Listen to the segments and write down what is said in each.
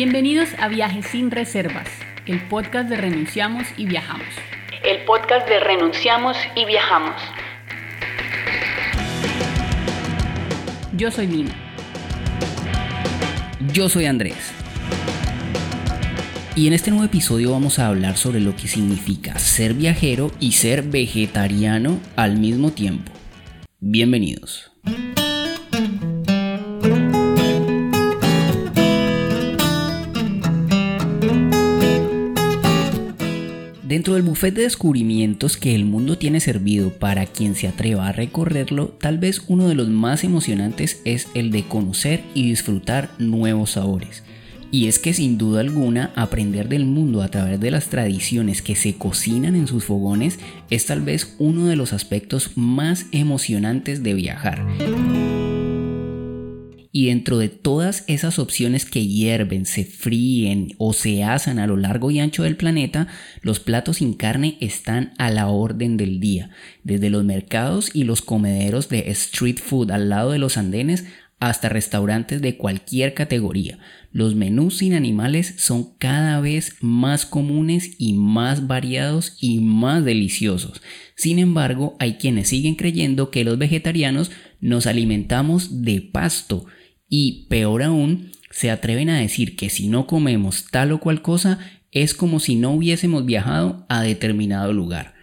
Bienvenidos a Viajes sin Reservas, el podcast de Renunciamos y Viajamos. El podcast de Renunciamos y Viajamos. Yo soy Lina. Yo soy Andrés. Y en este nuevo episodio vamos a hablar sobre lo que significa ser viajero y ser vegetariano al mismo tiempo. Bienvenidos. Dentro del buffet de descubrimientos que el mundo tiene servido para quien se atreva a recorrerlo, tal vez uno de los más emocionantes es el de conocer y disfrutar nuevos sabores. Y es que sin duda alguna aprender del mundo a través de las tradiciones que se cocinan en sus fogones es tal vez uno de los aspectos más emocionantes de viajar. Y dentro de todas esas opciones que hierven, se fríen o se asan a lo largo y ancho del planeta, los platos sin carne están a la orden del día. Desde los mercados y los comederos de street food al lado de los andenes hasta restaurantes de cualquier categoría. Los menús sin animales son cada vez más comunes y más variados y más deliciosos. Sin embargo, hay quienes siguen creyendo que los vegetarianos nos alimentamos de pasto y peor aún, se atreven a decir que si no comemos tal o cual cosa es como si no hubiésemos viajado a determinado lugar.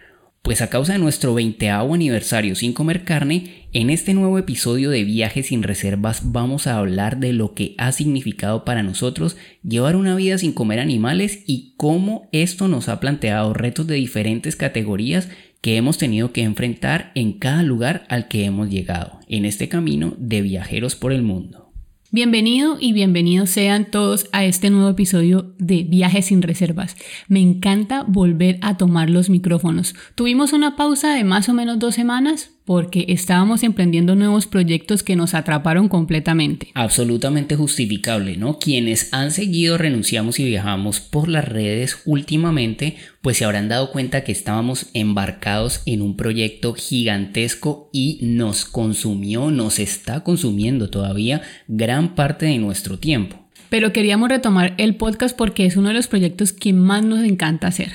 Pues a causa de nuestro 20 aniversario sin comer carne, en este nuevo episodio de Viajes sin Reservas vamos a hablar de lo que ha significado para nosotros llevar una vida sin comer animales y cómo esto nos ha planteado retos de diferentes categorías que hemos tenido que enfrentar en cada lugar al que hemos llegado, en este camino de viajeros por el mundo. Bienvenido y bienvenidos sean todos a este nuevo episodio de Viajes sin Reservas. Me encanta volver a tomar los micrófonos. Tuvimos una pausa de más o menos dos semanas, porque estábamos emprendiendo nuevos proyectos que nos atraparon completamente. Absolutamente justificable, ¿no? Quienes han seguido Renunciamos y Viajamos por las redes últimamente, pues se habrán dado cuenta que estábamos embarcados en un proyecto gigantesco y nos consumió, nos está consumiendo todavía gran parte de nuestro tiempo. Pero queríamos retomar el podcast porque es uno de los proyectos que más nos encanta hacer.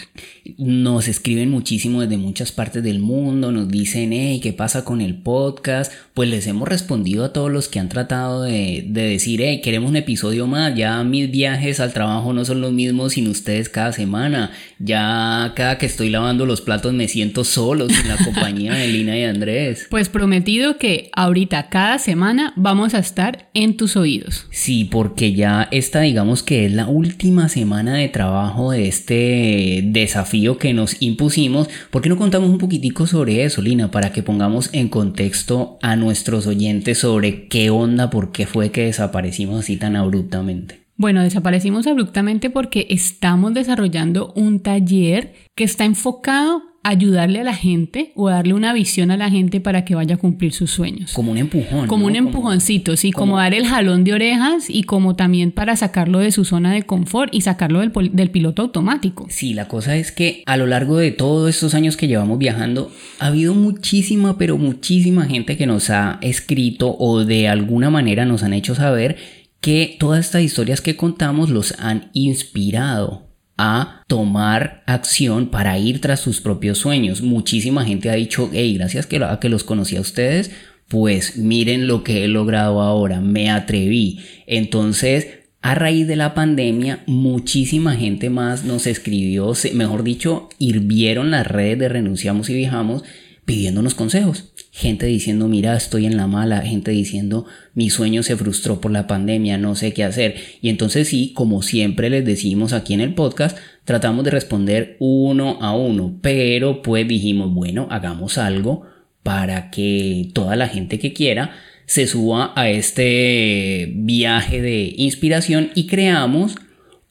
Nos escriben muchísimo desde muchas partes del mundo, nos dicen, hey, ¿qué pasa con el podcast? Pues les hemos respondido a todos los que han tratado de, decir, hey, queremos un episodio más, ya mis viajes al trabajo no son los mismos sin ustedes cada semana, ya cada que estoy lavando los platos me siento solo sin la compañía de Lina y Andrés. Pues prometido que ahorita cada semana vamos a estar en tus oídos. Sí, porque ya esta digamos que es la última semana de trabajo de este desafío que nos impusimos. ¿Por qué no contamos un poquitico sobre eso, Lina? Para que pongamos en contexto a nuestros oyentes sobre qué onda, por qué fue que desaparecimos así tan abruptamente. Bueno, desaparecimos abruptamente porque estamos desarrollando un taller que está enfocado ayudarle a la gente o darle una visión a la gente para que vaya a cumplir sus sueños. Como un empujón. Como un empujoncito, sí, como, dar el jalón de orejas y como también para sacarlo de su zona de confort y sacarlo del, del, piloto automático. Sí, la cosa es que a lo largo de todos estos años que llevamos viajando, ha habido muchísima, pero muchísima gente que nos ha escrito o de alguna manera nos han hecho saber que todas estas historias que contamos los han inspirado a tomar acción para ir tras sus propios sueños. Muchísima gente ha dicho, hey, gracias que, a que los conocí a ustedes, pues miren lo que he logrado ahora, me atreví. Entonces, a raíz de la pandemia, muchísima gente más nos escribió, mejor dicho, hirvieron las redes de Renunciamos y Viajamos pidiéndonos consejos. Gente diciendo, mira, estoy en la mala. Gente diciendo, mi sueño se frustró por la pandemia, no sé qué hacer. Y entonces sí, como siempre les decimos aquí en el podcast, tratamos de responder uno a uno. Pero pues dijimos, bueno, hagamos algo para que toda la gente que quiera se suba a este viaje de inspiración y creamos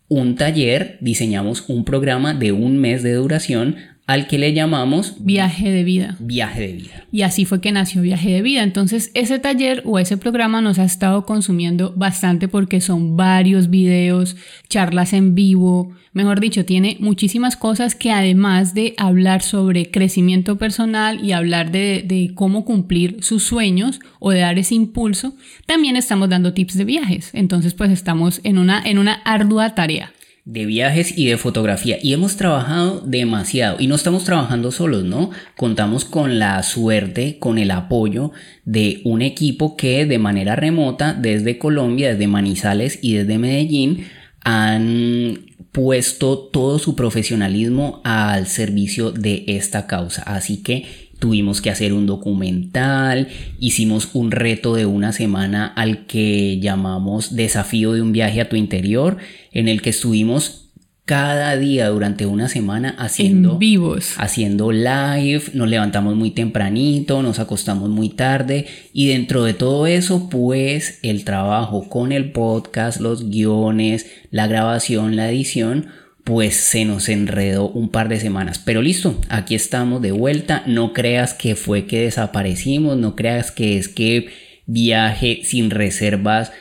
un taller, diseñamos un programa de un mes de duración al que le llamamos Viaje de vida. viaje de vida. Y así fue que nació Viaje de Vida. Entonces ese taller o ese programa nos ha estado consumiendo bastante porque son varios videos, charlas en vivo, mejor dicho, tiene muchísimas cosas que además de hablar sobre crecimiento personal y hablar de, de cómo cumplir sus sueños o de dar ese impulso, también estamos dando tips de viajes. Entonces pues estamos en una, en una ardua tarea de viajes y de fotografía y hemos trabajado demasiado y no estamos trabajando solos, ¿no? Contamos con la suerte, con el apoyo de un equipo que de manera remota desde Colombia, desde Manizales y desde Medellín han puesto todo su profesionalismo al servicio de esta causa. Así que tuvimos que hacer un documental, hicimos un reto de una semana al que llamamos desafío de un viaje a tu interior, en el que estuvimos cada día durante una semana haciendo vivos, haciendo live, nos levantamos muy tempranito, nos acostamos muy tarde y dentro de todo eso pues el trabajo con el podcast, los guiones, la grabación, la edición pues se nos enredó un par de semanas. Pero listo, aquí estamos de vuelta. No creas que fue que desaparecimos, no creas que es que viaje sin reservas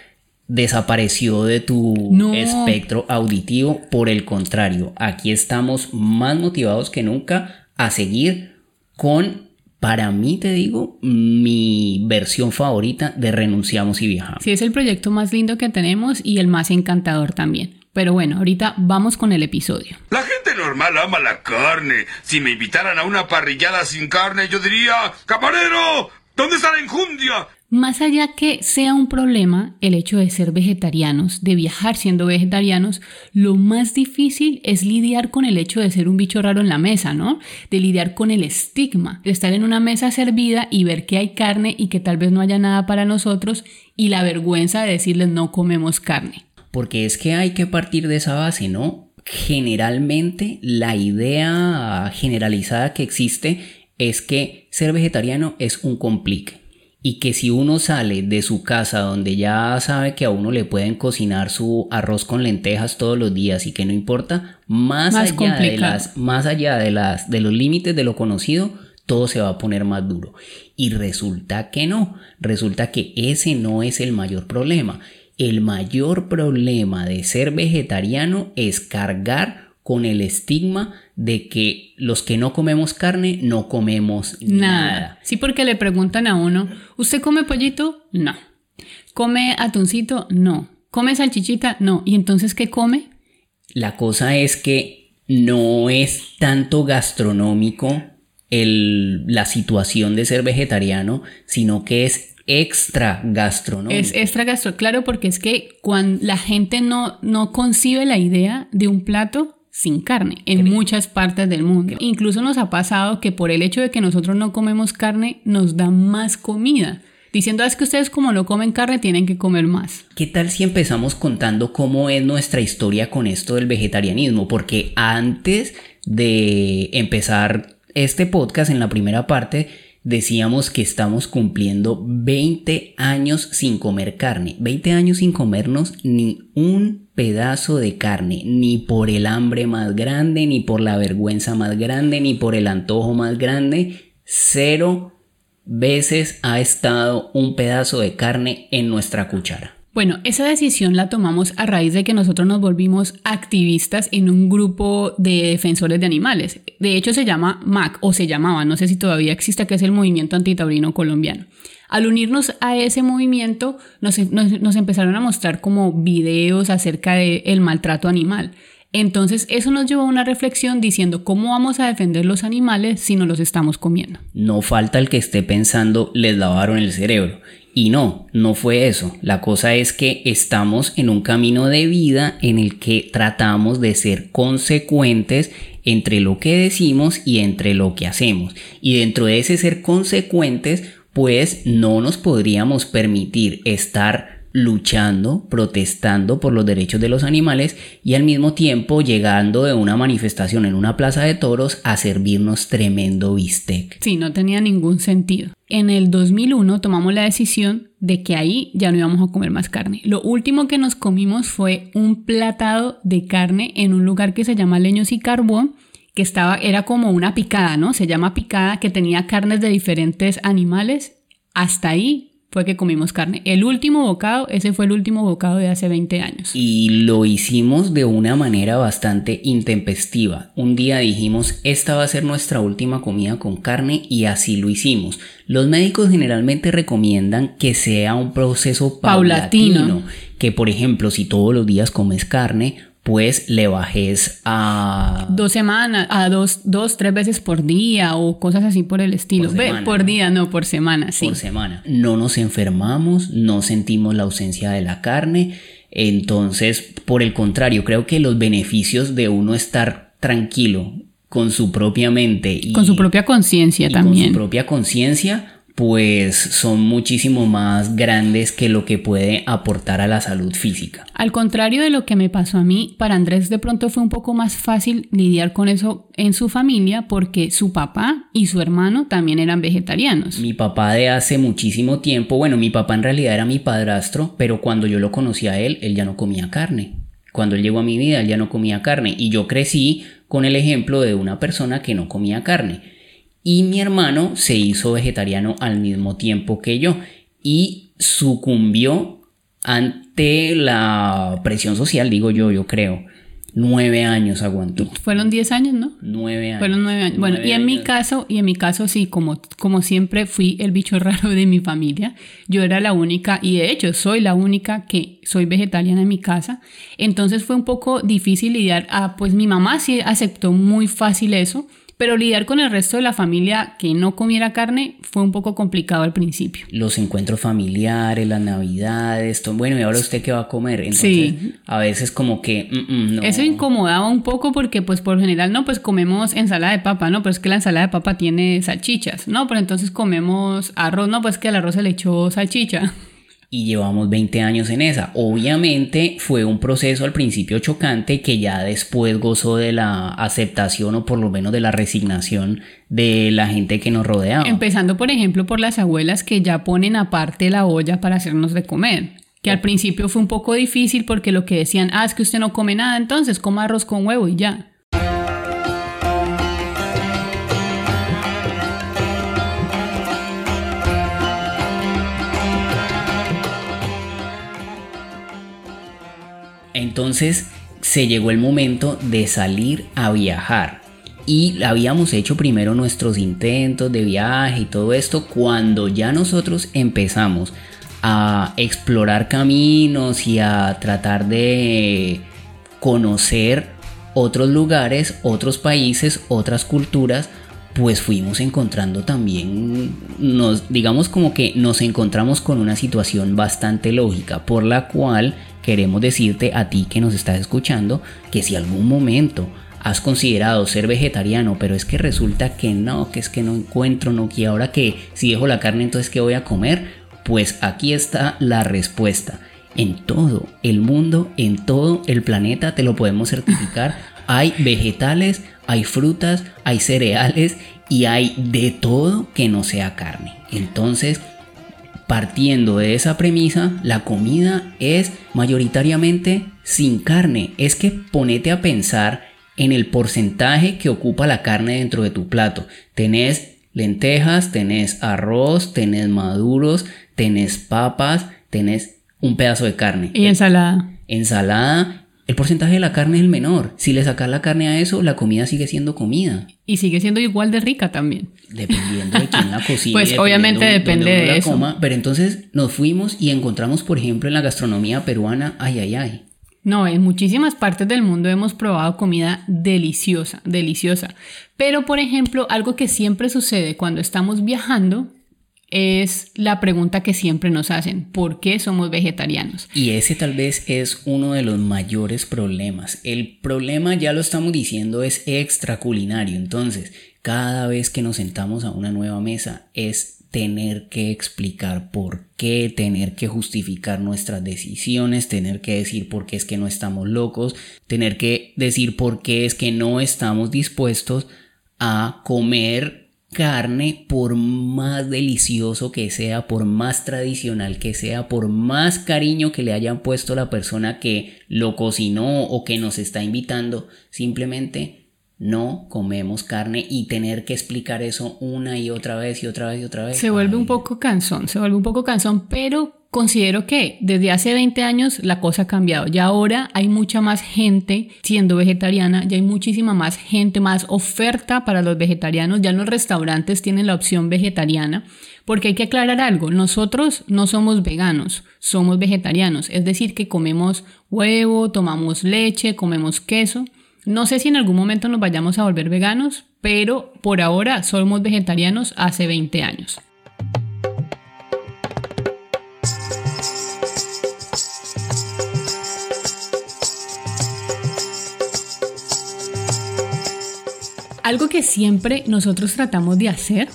desapareció de tu espectro auditivo. Por el contrario, aquí estamos más motivados que nunca a seguir con, para mí te digo, mi versión favorita de Renunciamos y Viajamos. Sí, es el proyecto más lindo que tenemos y el más encantador también. Pero bueno, ahorita vamos con el episodio. La gente normal ama la carne. Si me invitaran a una parrillada sin carne, yo diría, camarero, ¿dónde está la enjundia? Más allá que sea un problema el hecho de ser vegetarianos, de viajar siendo vegetarianos, lo más difícil es lidiar con el hecho de ser un bicho raro en la mesa, ¿no? De lidiar con el estigma, de estar en una mesa servida y ver que hay carne y que tal vez no haya nada para nosotros y la vergüenza de decirles no comemos carne. Porque es que hay que partir de esa base, ¿no? Generalmente la idea generalizada que existe es que ser vegetariano es un complique y que si uno sale de su casa donde ya sabe que a uno le pueden cocinar su arroz con lentejas todos los días y que no importa, más, allá de las más allá de las de los límites de lo conocido, todo se va a poner más duro. Y resulta que no, resulta que ese no es el mayor problema el mayor problema de ser vegetariano es cargar con el estigma de que los que no comemos carne no comemos nada. Sí, porque le preguntan a uno, ¿usted come pollito? No. ¿Come atuncito? No. ¿Come salchichita? No. ¿Y entonces qué come? La cosa es que no es tanto gastronómico la situación de ser vegetariano, sino que es extra gastronómico. Es extra gastro, claro, porque es que cuando la gente no, no concibe la idea de un plato sin carne en muchas partes del mundo. Incluso nos ha pasado que por el hecho de que nosotros no comemos carne nos dan más comida. Diciendo, ah, es que ustedes como no comen carne tienen que comer más. ¿Qué tal si empezamos contando cómo es nuestra historia con esto del vegetarianismo? Porque antes de empezar este podcast en la primera parte, decíamos que estamos cumpliendo 20 años sin comer carne, 20 años sin comernos ni un pedazo de carne, ni por el hambre más grande, ni por la vergüenza más grande, ni por el antojo más grande, cero veces ha estado un pedazo de carne en nuestra cuchara. Bueno, esa decisión la tomamos a raíz de que nosotros nos volvimos activistas en un grupo de defensores de animales. De hecho, se llama MAC o se llamaba, no sé si todavía existe, que es el Movimiento Antitaurino Colombiano. Al unirnos a ese movimiento, nos, empezaron a mostrar como videos acerca del maltrato animal. Entonces eso nos llevó a una reflexión diciendo cómo vamos a defender los animales si no los estamos comiendo. No falta el que esté pensando les lavaron el cerebro. Y no, no fue eso. La cosa es que estamos en un camino de vida en el que tratamos de ser consecuentes entre lo que decimos y entre lo que hacemos. Y dentro de ese ser consecuentes, pues no nos podríamos permitir estar luchando, protestando por los derechos de los animales y al mismo tiempo llegando de una manifestación en una plaza de toros a servirnos tremendo bistec. Sí, no tenía ningún sentido. En el 2001 tomamos la decisión de que ahí ya no íbamos a comer más carne. Lo último que nos comimos fue un platado de carne en un lugar que se llama Leños y Carbón que estaba, era como una picada, ¿no? Se llama picada, que tenía carnes de diferentes animales. Hasta ahí fue que comimos carne. El último bocado, ese fue el último bocado de hace 20 años. Y lo hicimos de una manera bastante intempestiva. Un día dijimos, esta va a ser nuestra última comida con carne y así lo hicimos. Los médicos generalmente recomiendan que sea un proceso paulatino. paulatino. Que por ejemplo, si todos los días comes carne, pues le bajes a... Dos semanas, a dos, dos, tres veces por día o cosas así por el estilo. Por, por día, no, por semana, sí. Por semana. No nos enfermamos, no sentimos la ausencia de la carne. Entonces, por el contrario, creo que los beneficios de uno estar tranquilo con su propia mente y con su propia conciencia también. Con su propia conciencia pues son muchísimo más grandes que lo que puede aportar a la salud física. Al contrario de lo que me pasó a mí, para Andrés de pronto fue un poco más fácil lidiar con eso en su familia porque su papá y su hermano también eran vegetarianos. Mi papá de hace muchísimo tiempo, bueno, mi papá en realidad era mi padrastro, pero cuando yo lo conocí a él, él ya no comía carne. Cuando él llegó a mi vida, él ya no comía carne y yo crecí con el ejemplo de una persona que no comía carne y mi hermano se hizo vegetariano al mismo tiempo que yo y sucumbió ante la presión social, digo yo, yo creo. Nueve años aguantó. Fueron diez años, ¿no? Nueve años. Fueron nueve años. Bueno, y en mi caso, y en mi caso sí, como, como siempre fui el bicho raro de mi familia. Yo era la única, y de hecho soy la única que soy vegetariana en mi casa. Entonces fue un poco difícil lidiar. Ah, pues mi mamá sí aceptó muy fácil eso pero lidiar con el resto de la familia que no comiera carne fue un poco complicado al principio. Los encuentros familiares, las navidades, todo, bueno, y ahora usted qué va a comer. Entonces, sí. a veces como que... Mm, mm, no. Eso incomodaba un poco porque pues por general no, pues comemos ensalada de papa, ¿no? Pero es que la ensalada de papa tiene salchichas, ¿no? Pero entonces comemos arroz, no, pues que al arroz se le echó salchicha y llevamos 20 años en esa. Obviamente fue un proceso al principio chocante que ya después gozó de la aceptación o por lo menos de la resignación de la gente que nos rodeaba. Empezando por ejemplo por las abuelas que ya ponen aparte la olla para hacernos de comer. Que al principio fue un poco difícil porque lo que decían, ah, es que usted no come nada, entonces coma arroz con huevo y ya. Entonces se llegó el momento de salir a viajar. Y habíamos hecho primero nuestros intentos de viaje y todo esto cuando ya nosotros empezamos a explorar caminos y a tratar de conocer otros lugares, otros países, otras culturas, pues fuimos encontrando también, nos, digamos como que nos encontramos con una situación bastante lógica por la cual queremos decirte a ti que nos estás escuchando que si algún momento has considerado ser vegetariano, pero es que resulta que no, que es que no encuentro, no, que ahora que si dejo la carne, entonces ¿qué voy a comer? Pues aquí está la respuesta. En todo el mundo, en todo el planeta, te lo podemos certificar. Hay vegetales, hay frutas, hay cereales y hay de todo que no sea carne. Entonces, partiendo de esa premisa, la comida es mayoritariamente sin carne. Es que ponete a pensar en el porcentaje que ocupa la carne dentro de tu plato. Tenés lentejas, tenés arroz, tenés maduros, tenés papas, tenés un pedazo de carne. Y ensalada. Ensalada el porcentaje de la carne es el menor. Si le sacas la carne a eso, la comida sigue siendo comida. Y sigue siendo igual de rica también. Dependiendo de quién la cocine. pues obviamente depende de eso. Pero entonces nos fuimos y encontramos, por ejemplo, en la gastronomía peruana, ay, ay, ay. No, en muchísimas partes del mundo hemos probado comida deliciosa, deliciosa. Pero, por ejemplo, algo que siempre sucede cuando estamos viajando es la pregunta que siempre nos hacen, ¿por qué somos vegetarianos? Y ese tal vez es uno de los mayores problemas. El problema, ya lo estamos diciendo, es extraculinario. Entonces, cada vez que nos sentamos a una nueva mesa es tener que explicar por qué, tener que justificar nuestras decisiones, tener que decir por qué es que no estamos locos, tener que decir por qué es que no estamos dispuestos a comer carne, por más delicioso que sea, por más tradicional que sea, por más cariño que le hayan puesto la persona que lo cocinó o que nos está invitando, simplemente no comemos carne y tener que explicar eso una y otra vez y otra vez y otra vez. Se vuelve un poco cansón, se vuelve un poco cansón, pero considero que desde hace 20 años la cosa ha cambiado. Ya ahora hay mucha más gente siendo vegetariana, ya hay muchísima más gente, más oferta para los vegetarianos. Ya los restaurantes tienen la opción vegetariana. Porque hay que aclarar algo, nosotros no somos veganos, somos vegetarianos. Es decir, que comemos huevo, tomamos leche, comemos queso. No sé si en algún momento nos vayamos a volver veganos, pero por ahora somos vegetarianos hace 20 años. Algo que siempre nosotros tratamos de hacer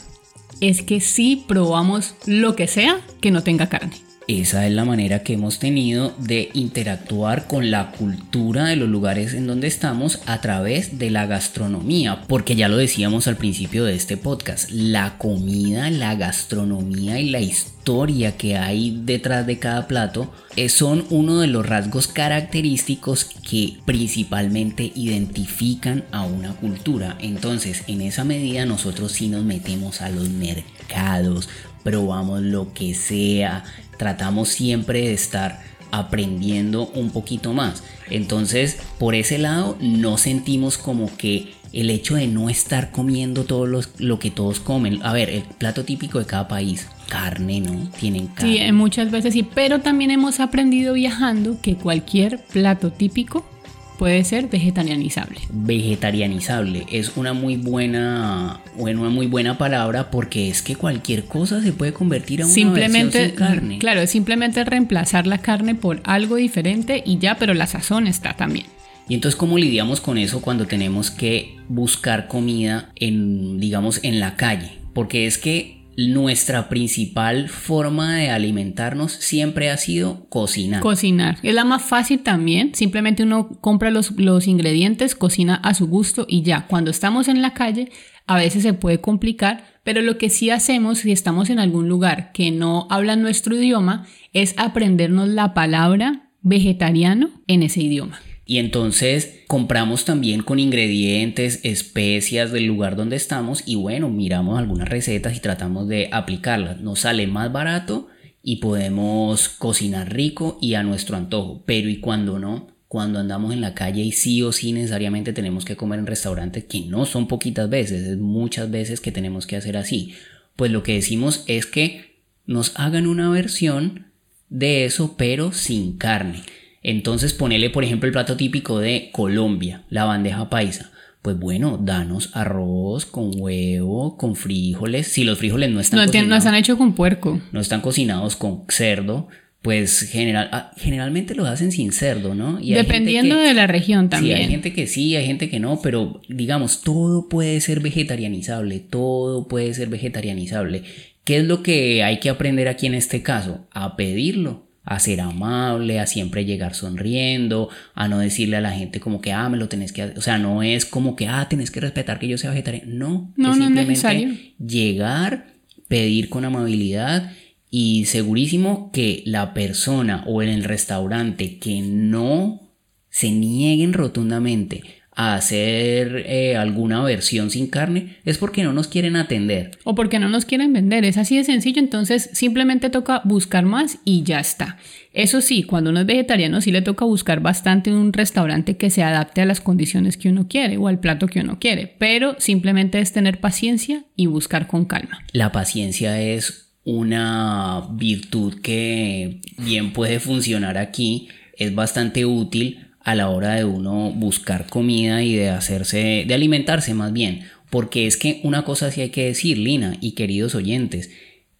es que sí probamos lo que sea que no tenga carne. Esa es la manera que hemos tenido de interactuar con la cultura de los lugares en donde estamos a través de la gastronomía, porque ya lo decíamos al principio de este podcast, la comida, la gastronomía y la historia que hay detrás de cada plato eh, son uno de los rasgos característicos que principalmente identifican a una cultura. Entonces, en esa medida nosotros sí nos metemos a los mercados, probamos lo que sea, tratamos siempre de estar aprendiendo un poquito más. Entonces, por ese lado, no sentimos como que el hecho de no estar comiendo todo lo que todos comen. A ver, el plato típico de cada país, carne, ¿no? Tienen carne. Sí, muchas veces sí, pero también hemos aprendido viajando que cualquier plato típico puede ser vegetarianizable. Vegetarianizable es una muy buena, bueno, una muy buena palabra porque es que cualquier cosa se puede convertir a una simplemente, sin carne. Claro, es simplemente reemplazar la carne por algo diferente y ya, pero la sazón está también. Y entonces, ¿cómo lidiamos con eso cuando tenemos que buscar comida en, digamos, en la calle? Porque es que nuestra principal forma de alimentarnos siempre ha sido cocinar. Cocinar. Es la más fácil también. Simplemente uno compra los, los, ingredientes, cocina a su gusto y ya. Cuando estamos en la calle, a veces se puede complicar, pero lo que sí hacemos si estamos en algún lugar que no habla nuestro idioma es aprendernos la palabra vegetariano en ese idioma. Y entonces compramos también con ingredientes, especias del lugar donde estamos y bueno, miramos algunas recetas y tratamos de aplicarlas. Nos sale más barato y podemos cocinar rico y a nuestro antojo. Pero y cuando no, cuando andamos en la calle y sí o sí necesariamente tenemos que comer en restaurantes, que no son poquitas veces, es muchas veces que tenemos que hacer así. Pues lo que decimos es que nos hagan una versión de eso pero sin carne. Entonces ponele por ejemplo el plato típico de Colombia, la bandeja paisa. Pues bueno, danos arroz con huevo, con frijoles. Si los frijoles no están no, cocinados, no están hechos con puerco. No están cocinados con cerdo, pues general, ah, generalmente lo hacen sin cerdo, ¿no? Y Dependiendo de la región también. Sí, hay gente que sí, hay gente que no, pero digamos, todo puede ser vegetarianizable, todo puede ser vegetarianizable. ¿Qué es lo que hay que aprender aquí en este caso? A pedirlo a ser amable, a siempre llegar sonriendo, a no decirle a la gente como que, ah, me lo tenés que hacer. O sea, no es como que, ah, tenés que respetar que yo sea vegetariano. No, no, es no simplemente llegar, pedir con amabilidad y segurísimo que la persona o en el restaurante que no se nieguen rotundamente a hacer eh, alguna versión sin carne es porque no nos quieren atender. O porque no nos quieren vender. Es así de sencillo. Entonces simplemente toca buscar más y ya está. Eso sí, cuando uno es vegetariano sí le toca buscar bastante un restaurante que se adapte a las condiciones que uno quiere o al plato que uno quiere. Pero simplemente es tener paciencia y buscar con calma. La paciencia es una virtud que bien puede funcionar aquí. Es bastante útil a la hora de uno buscar comida y de hacerse, de alimentarse más bien. Porque es que una cosa sí hay que decir, Lina y queridos oyentes,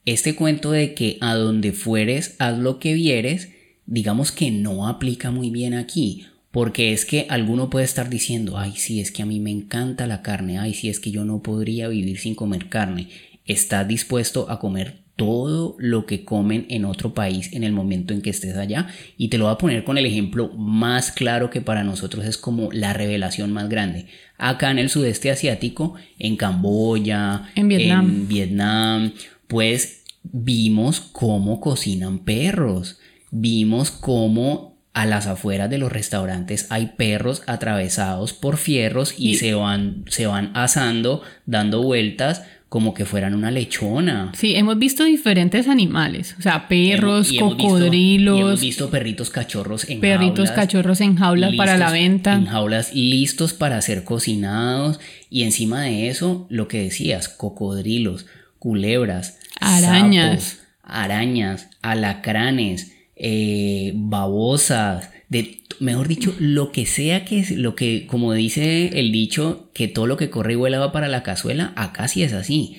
este cuento de que a donde fueres, haz lo que vieres, digamos que no aplica muy bien aquí. Porque es que alguno puede estar diciendo, ay, sí, es que a mí me encanta la carne, ay, sí, es que yo no podría vivir sin comer carne. ¿Estás dispuesto a comer todo lo que comen en otro país en el momento en que estés allá. Y te lo voy a poner con el ejemplo más claro que para nosotros es como la revelación más grande. Acá en el sudeste asiático, en Camboya, en Vietnam, en Vietnam pues vimos cómo cocinan perros. Vimos cómo a las afueras de los restaurantes hay perros atravesados por fierros y, Y- se, van, se van asando, dando vueltas como que fueran una lechona. Sí, hemos visto diferentes animales, o sea, perros, Y hemos visto- cocodrilos, y hemos visto perritos cachorros en perritos, jaulas, cachorros en jaulas para la venta. En jaulas listos para ser cocinados. Y encima de eso, lo que decías, cocodrilos, culebras, Arañas. sapos, arañas, alacranes, eh, babosas, de, mejor dicho, lo que sea que es, lo que, como dice el dicho, que todo lo que corre y vuela va para la cazuela, acá sí es así.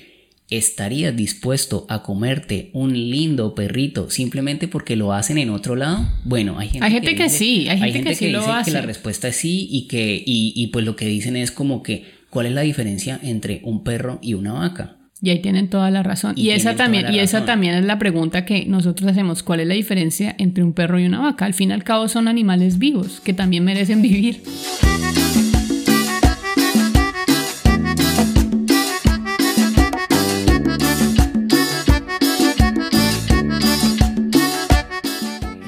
¿Estarías dispuesto a comerte un lindo perrito simplemente porque lo hacen en otro lado? Bueno, hay gente, Hay gente que dice- sí, hay gente que sí lo dice que hace. la respuesta es sí y que y, y pues lo que dicen es como que ¿cuál es la diferencia entre un perro y una vaca? Y ahí tienen toda la razón. Y Y, esa también, y esa también es la pregunta que nosotros hacemos. ¿Cuál es la diferencia entre un perro y una vaca? Al fin y al cabo son animales vivos que también merecen vivir.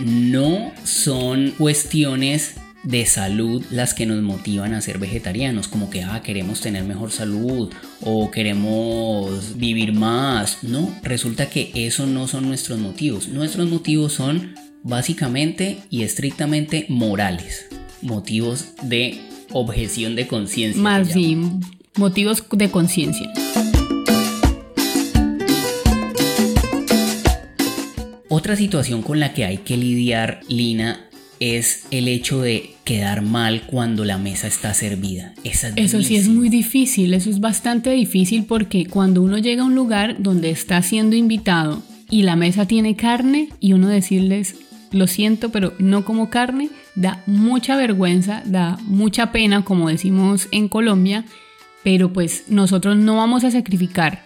No son cuestiones de salud las que nos motivan a ser vegetarianos, como que ah, queremos tener mejor salud o queremos vivir más. No, resulta que eso no son nuestros motivos. Nuestros motivos son básicamente y estrictamente morales, motivos de objeción de conciencia. Más bien motivos de conciencia. Otra situación con la que hay que lidiar, Lina, es el hecho de quedar mal cuando la mesa está servida. Eso sí es muy difícil, eso es bastante difícil porque cuando uno llega a un lugar donde está siendo invitado y la mesa tiene carne y uno decirles, lo siento, pero no como carne, da mucha vergüenza, da mucha pena, como decimos en Colombia, pero pues nosotros no vamos a sacrificar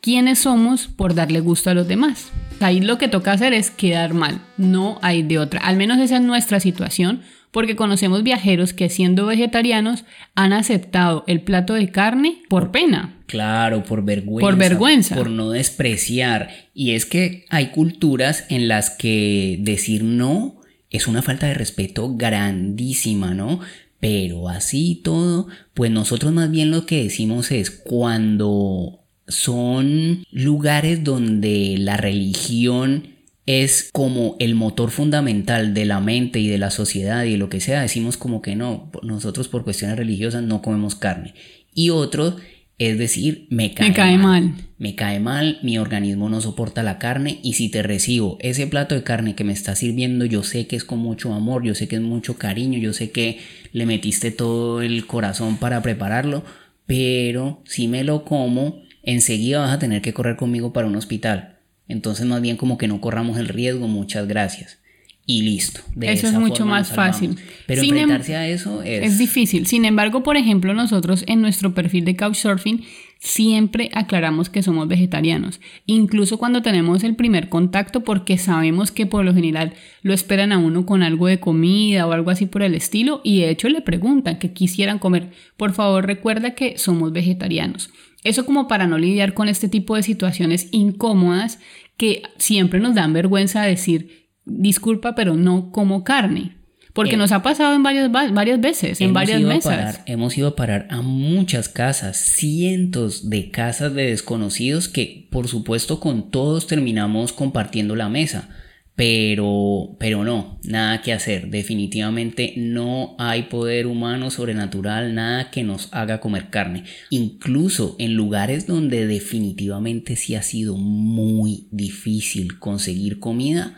quiénes somos por darle gusto a los demás. Ahí lo que toca hacer es quedar mal, no hay de otra. Al menos esa es nuestra situación, porque conocemos viajeros que siendo vegetarianos han aceptado el plato de carne por pena. Claro, por vergüenza. Por vergüenza. Por no despreciar. Y es que hay culturas en las que decir no es una falta de respeto grandísima, ¿no? Pero así todo, pues nosotros más bien lo que decimos es cuando son lugares donde la religión es como el motor fundamental de la mente y de la sociedad y de lo que sea, decimos como que no, nosotros por cuestiones religiosas no comemos carne. Y otros es decir, me cae, Me cae mal. Me cae mal, mi organismo no soporta la carne y si te recibo ese plato de carne que me está sirviendo, yo sé que es con mucho amor, yo sé que es mucho cariño, yo sé que le metiste todo el corazón para prepararlo, pero si me lo como, enseguida vas a tener que correr conmigo para un hospital. Entonces más bien como que no corramos el riesgo, muchas gracias. Y listo. De Eso es mucho forma más fácil. Pero Sin em- enfrentarse a eso es... Es difícil. Sin embargo, por ejemplo, nosotros en nuestro perfil de Couchsurfing siempre aclaramos que somos vegetarianos, incluso cuando tenemos el primer contacto porque sabemos que por lo general lo esperan a uno con algo de comida o algo así por el estilo y de hecho le preguntan que quisieran comer. Por favor, recuerda que somos vegetarianos. Eso como para no lidiar con este tipo de situaciones incómodas que siempre nos dan vergüenza decir disculpa, pero no como carne. Porque Eh, nos ha pasado en varias, va- varias veces, en varias mesas. parar- hemos ido a parar a muchas casas, cientos de casas de desconocidos que por supuesto con todos terminamos compartiendo la mesa. Pero, pero no, nada que hacer. Definitivamente no hay poder humano sobrenatural, nada que nos haga comer carne. Incluso en lugares donde definitivamente sí ha sido muy difícil conseguir comida,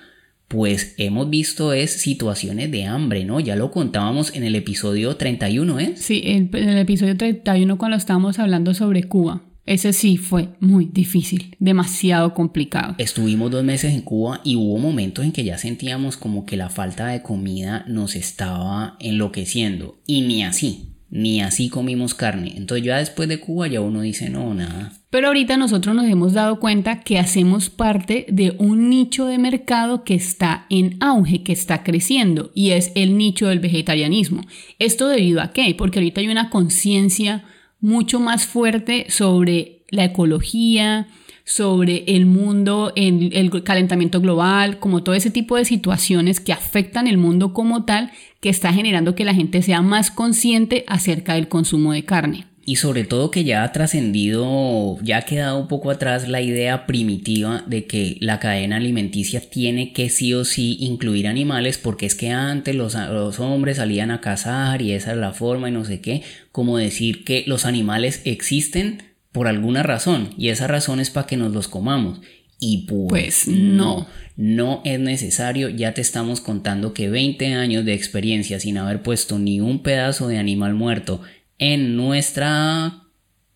pues hemos visto es situaciones de hambre, ¿no? Ya lo contábamos en el episodio 31, ¿eh? Sí, en el episodio 31 cuando estábamos hablando sobre Cuba. Ese sí fue muy difícil, demasiado complicado. Estuvimos dos meses en Cuba y hubo momentos en que ya sentíamos como que la falta de comida nos estaba enloqueciendo. Y ni así, ni así comimos carne. Entonces ya después de Cuba ya uno dice, no, nada. Pero ahorita nosotros nos hemos dado cuenta que hacemos parte de un nicho de mercado que está en auge, que está creciendo, y es el nicho del vegetarianismo. ¿Esto debido a qué? Porque ahorita hay una conciencia mucho más fuerte sobre la ecología, sobre el mundo, el, el, calentamiento global, como todo ese tipo de situaciones que afectan el mundo como tal, que está generando que la gente sea más consciente acerca del consumo de carne. Y sobre todo que ya ha trascendido, ya ha quedado un poco atrás la idea primitiva de que la cadena alimenticia tiene que sí o sí incluir animales, porque es que antes los, los hombres salían a cazar y esa es la forma y no sé qué, como decir que los animales existen por alguna razón y esa razón es para que nos los comamos. Y pues, pues no. no, es necesario, ya te estamos contando que 20 años de experiencia sin haber puesto ni un pedazo de animal muerto en nuestra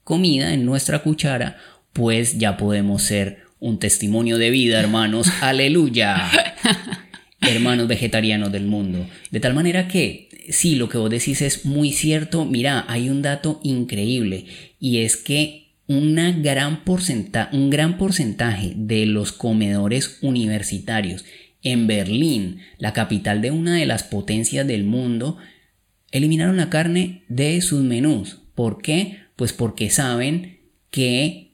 comida, en nuestra cuchara, pues ya podemos ser un testimonio de vida, hermanos. Aleluya. hermanos vegetarianos del mundo. De tal manera que sí, lo que vos decís es muy cierto. Mira, hay un dato increíble y es que una gran un gran porcentaje de los comedores universitarios en Berlín, la capital de una de las potencias del mundo, eliminaron la carne de sus menús. ¿Por qué? Pues porque saben que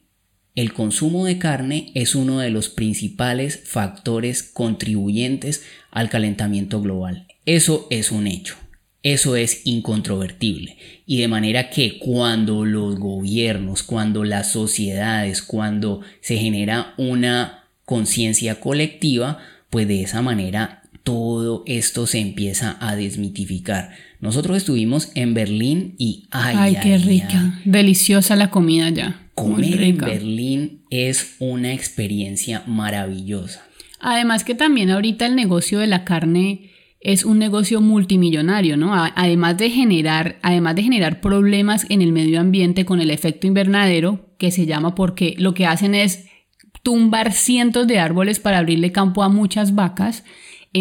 el consumo de carne es uno de los principales factores contribuyentes al calentamiento global. Eso es un hecho. Eso es incontrovertible. Y de manera que cuando los gobiernos, cuando las sociedades, cuando se genera una conciencia colectiva, pues de esa manera todo esto se empieza a desmitificar. Nosotros estuvimos en Berlín y ay, qué rica, deliciosa la comida ya. Comer en Berlín es una experiencia maravillosa. Además que también ahorita el negocio de la carne es un negocio multimillonario, ¿no? Además de generar, además de generar problemas en el medio ambiente con el efecto invernadero, que se llama porque lo que hacen es tumbar cientos de árboles para abrirle campo a muchas vacas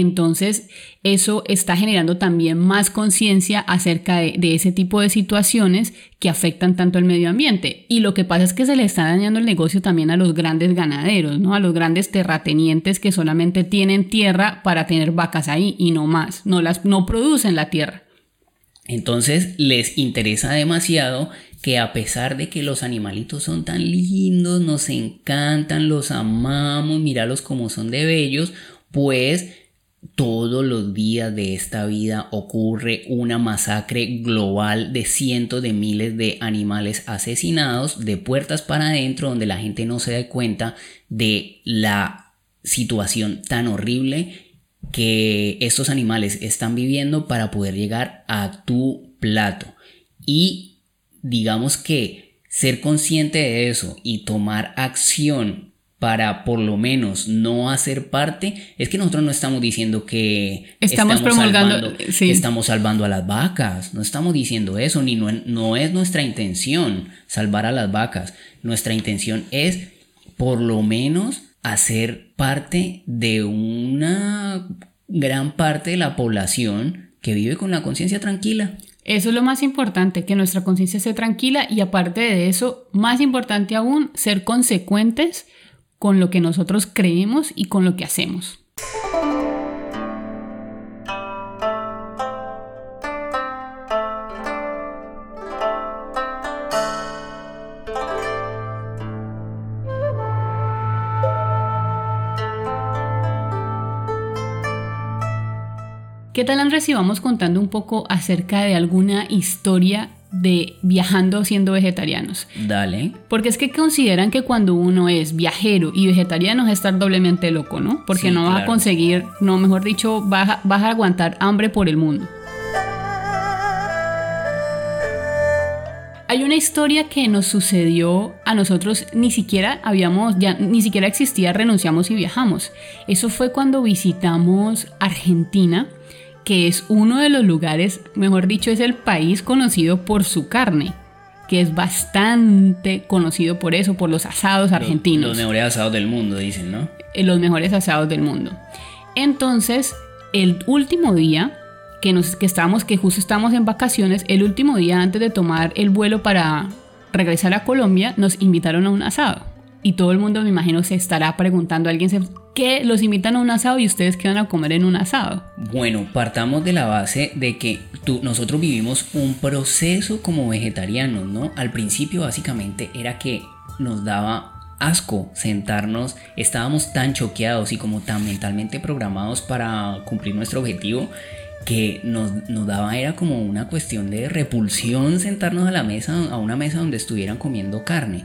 entonces, eso está generando también más conciencia acerca de, ese tipo de situaciones que afectan tanto al medio ambiente. Y lo que pasa es que se le está dañando el negocio también a los grandes ganaderos, ¿no? A los grandes terratenientes que solamente tienen tierra para tener vacas ahí y no más, no las no producen la tierra. Entonces les interesa demasiado que a pesar de que los animalitos son tan lindos, nos encantan, los amamos, míralos como son de bellos, pues todos los días de esta vida ocurre una masacre global de cientos de miles de animales asesinados de puertas para adentro donde la gente no se da cuenta de la situación tan horrible que estos animales están viviendo para poder llegar a tu plato. Y digamos que ser consciente de eso y tomar acción para por lo menos no hacer parte, es que nosotros no estamos diciendo que estamos, promulgando, salvando, estamos salvando a las vacas, no estamos diciendo eso, ni no, no es nuestra intención salvar a las vacas, nuestra intención es por lo menos hacer parte de una gran parte de la población que vive con la conciencia tranquila. Eso es lo más importante, que nuestra conciencia esté tranquila y aparte de eso, más importante aún, ser consecuentes con lo que nosotros creemos y con lo que hacemos. ¿Qué tal Andrés si vamos contando un poco acerca de alguna historia de viajando siendo vegetarianos. Dale. Porque es que consideran que cuando uno es viajero y vegetariano es estar doblemente loco, ¿no? Porque no vas a conseguir, no, mejor dicho, vas vas a aguantar hambre por el mundo. Hay una historia que nos sucedió a nosotros, ni siquiera habíamos, ya ni siquiera existía renunciamos y viajamos. Eso fue cuando visitamos Argentina que es uno de los lugares, mejor dicho, es el país conocido por su carne, que es bastante conocido por eso, por los asados argentinos. Los, mejores asados del mundo, dicen, ¿no? Eh, los mejores asados del mundo. Entonces, el último día que, nos, que estábamos, que justo estábamos en vacaciones, el último día antes de tomar el vuelo para regresar a Colombia, nos invitaron a un asado. Y todo el mundo, me imagino, se estará preguntando, alguien se, que los invitan a un asado y ustedes quedan a comer en un asado? Bueno, partamos de la base de que tú, nosotros vivimos un proceso como vegetarianos, ¿no? Al principio básicamente era que nos daba asco sentarnos, estábamos tan choqueados y como tan mentalmente programados para cumplir nuestro objetivo que nos, nos, daba era como una cuestión de repulsión sentarnos a la mesa, a una mesa donde estuvieran comiendo carne.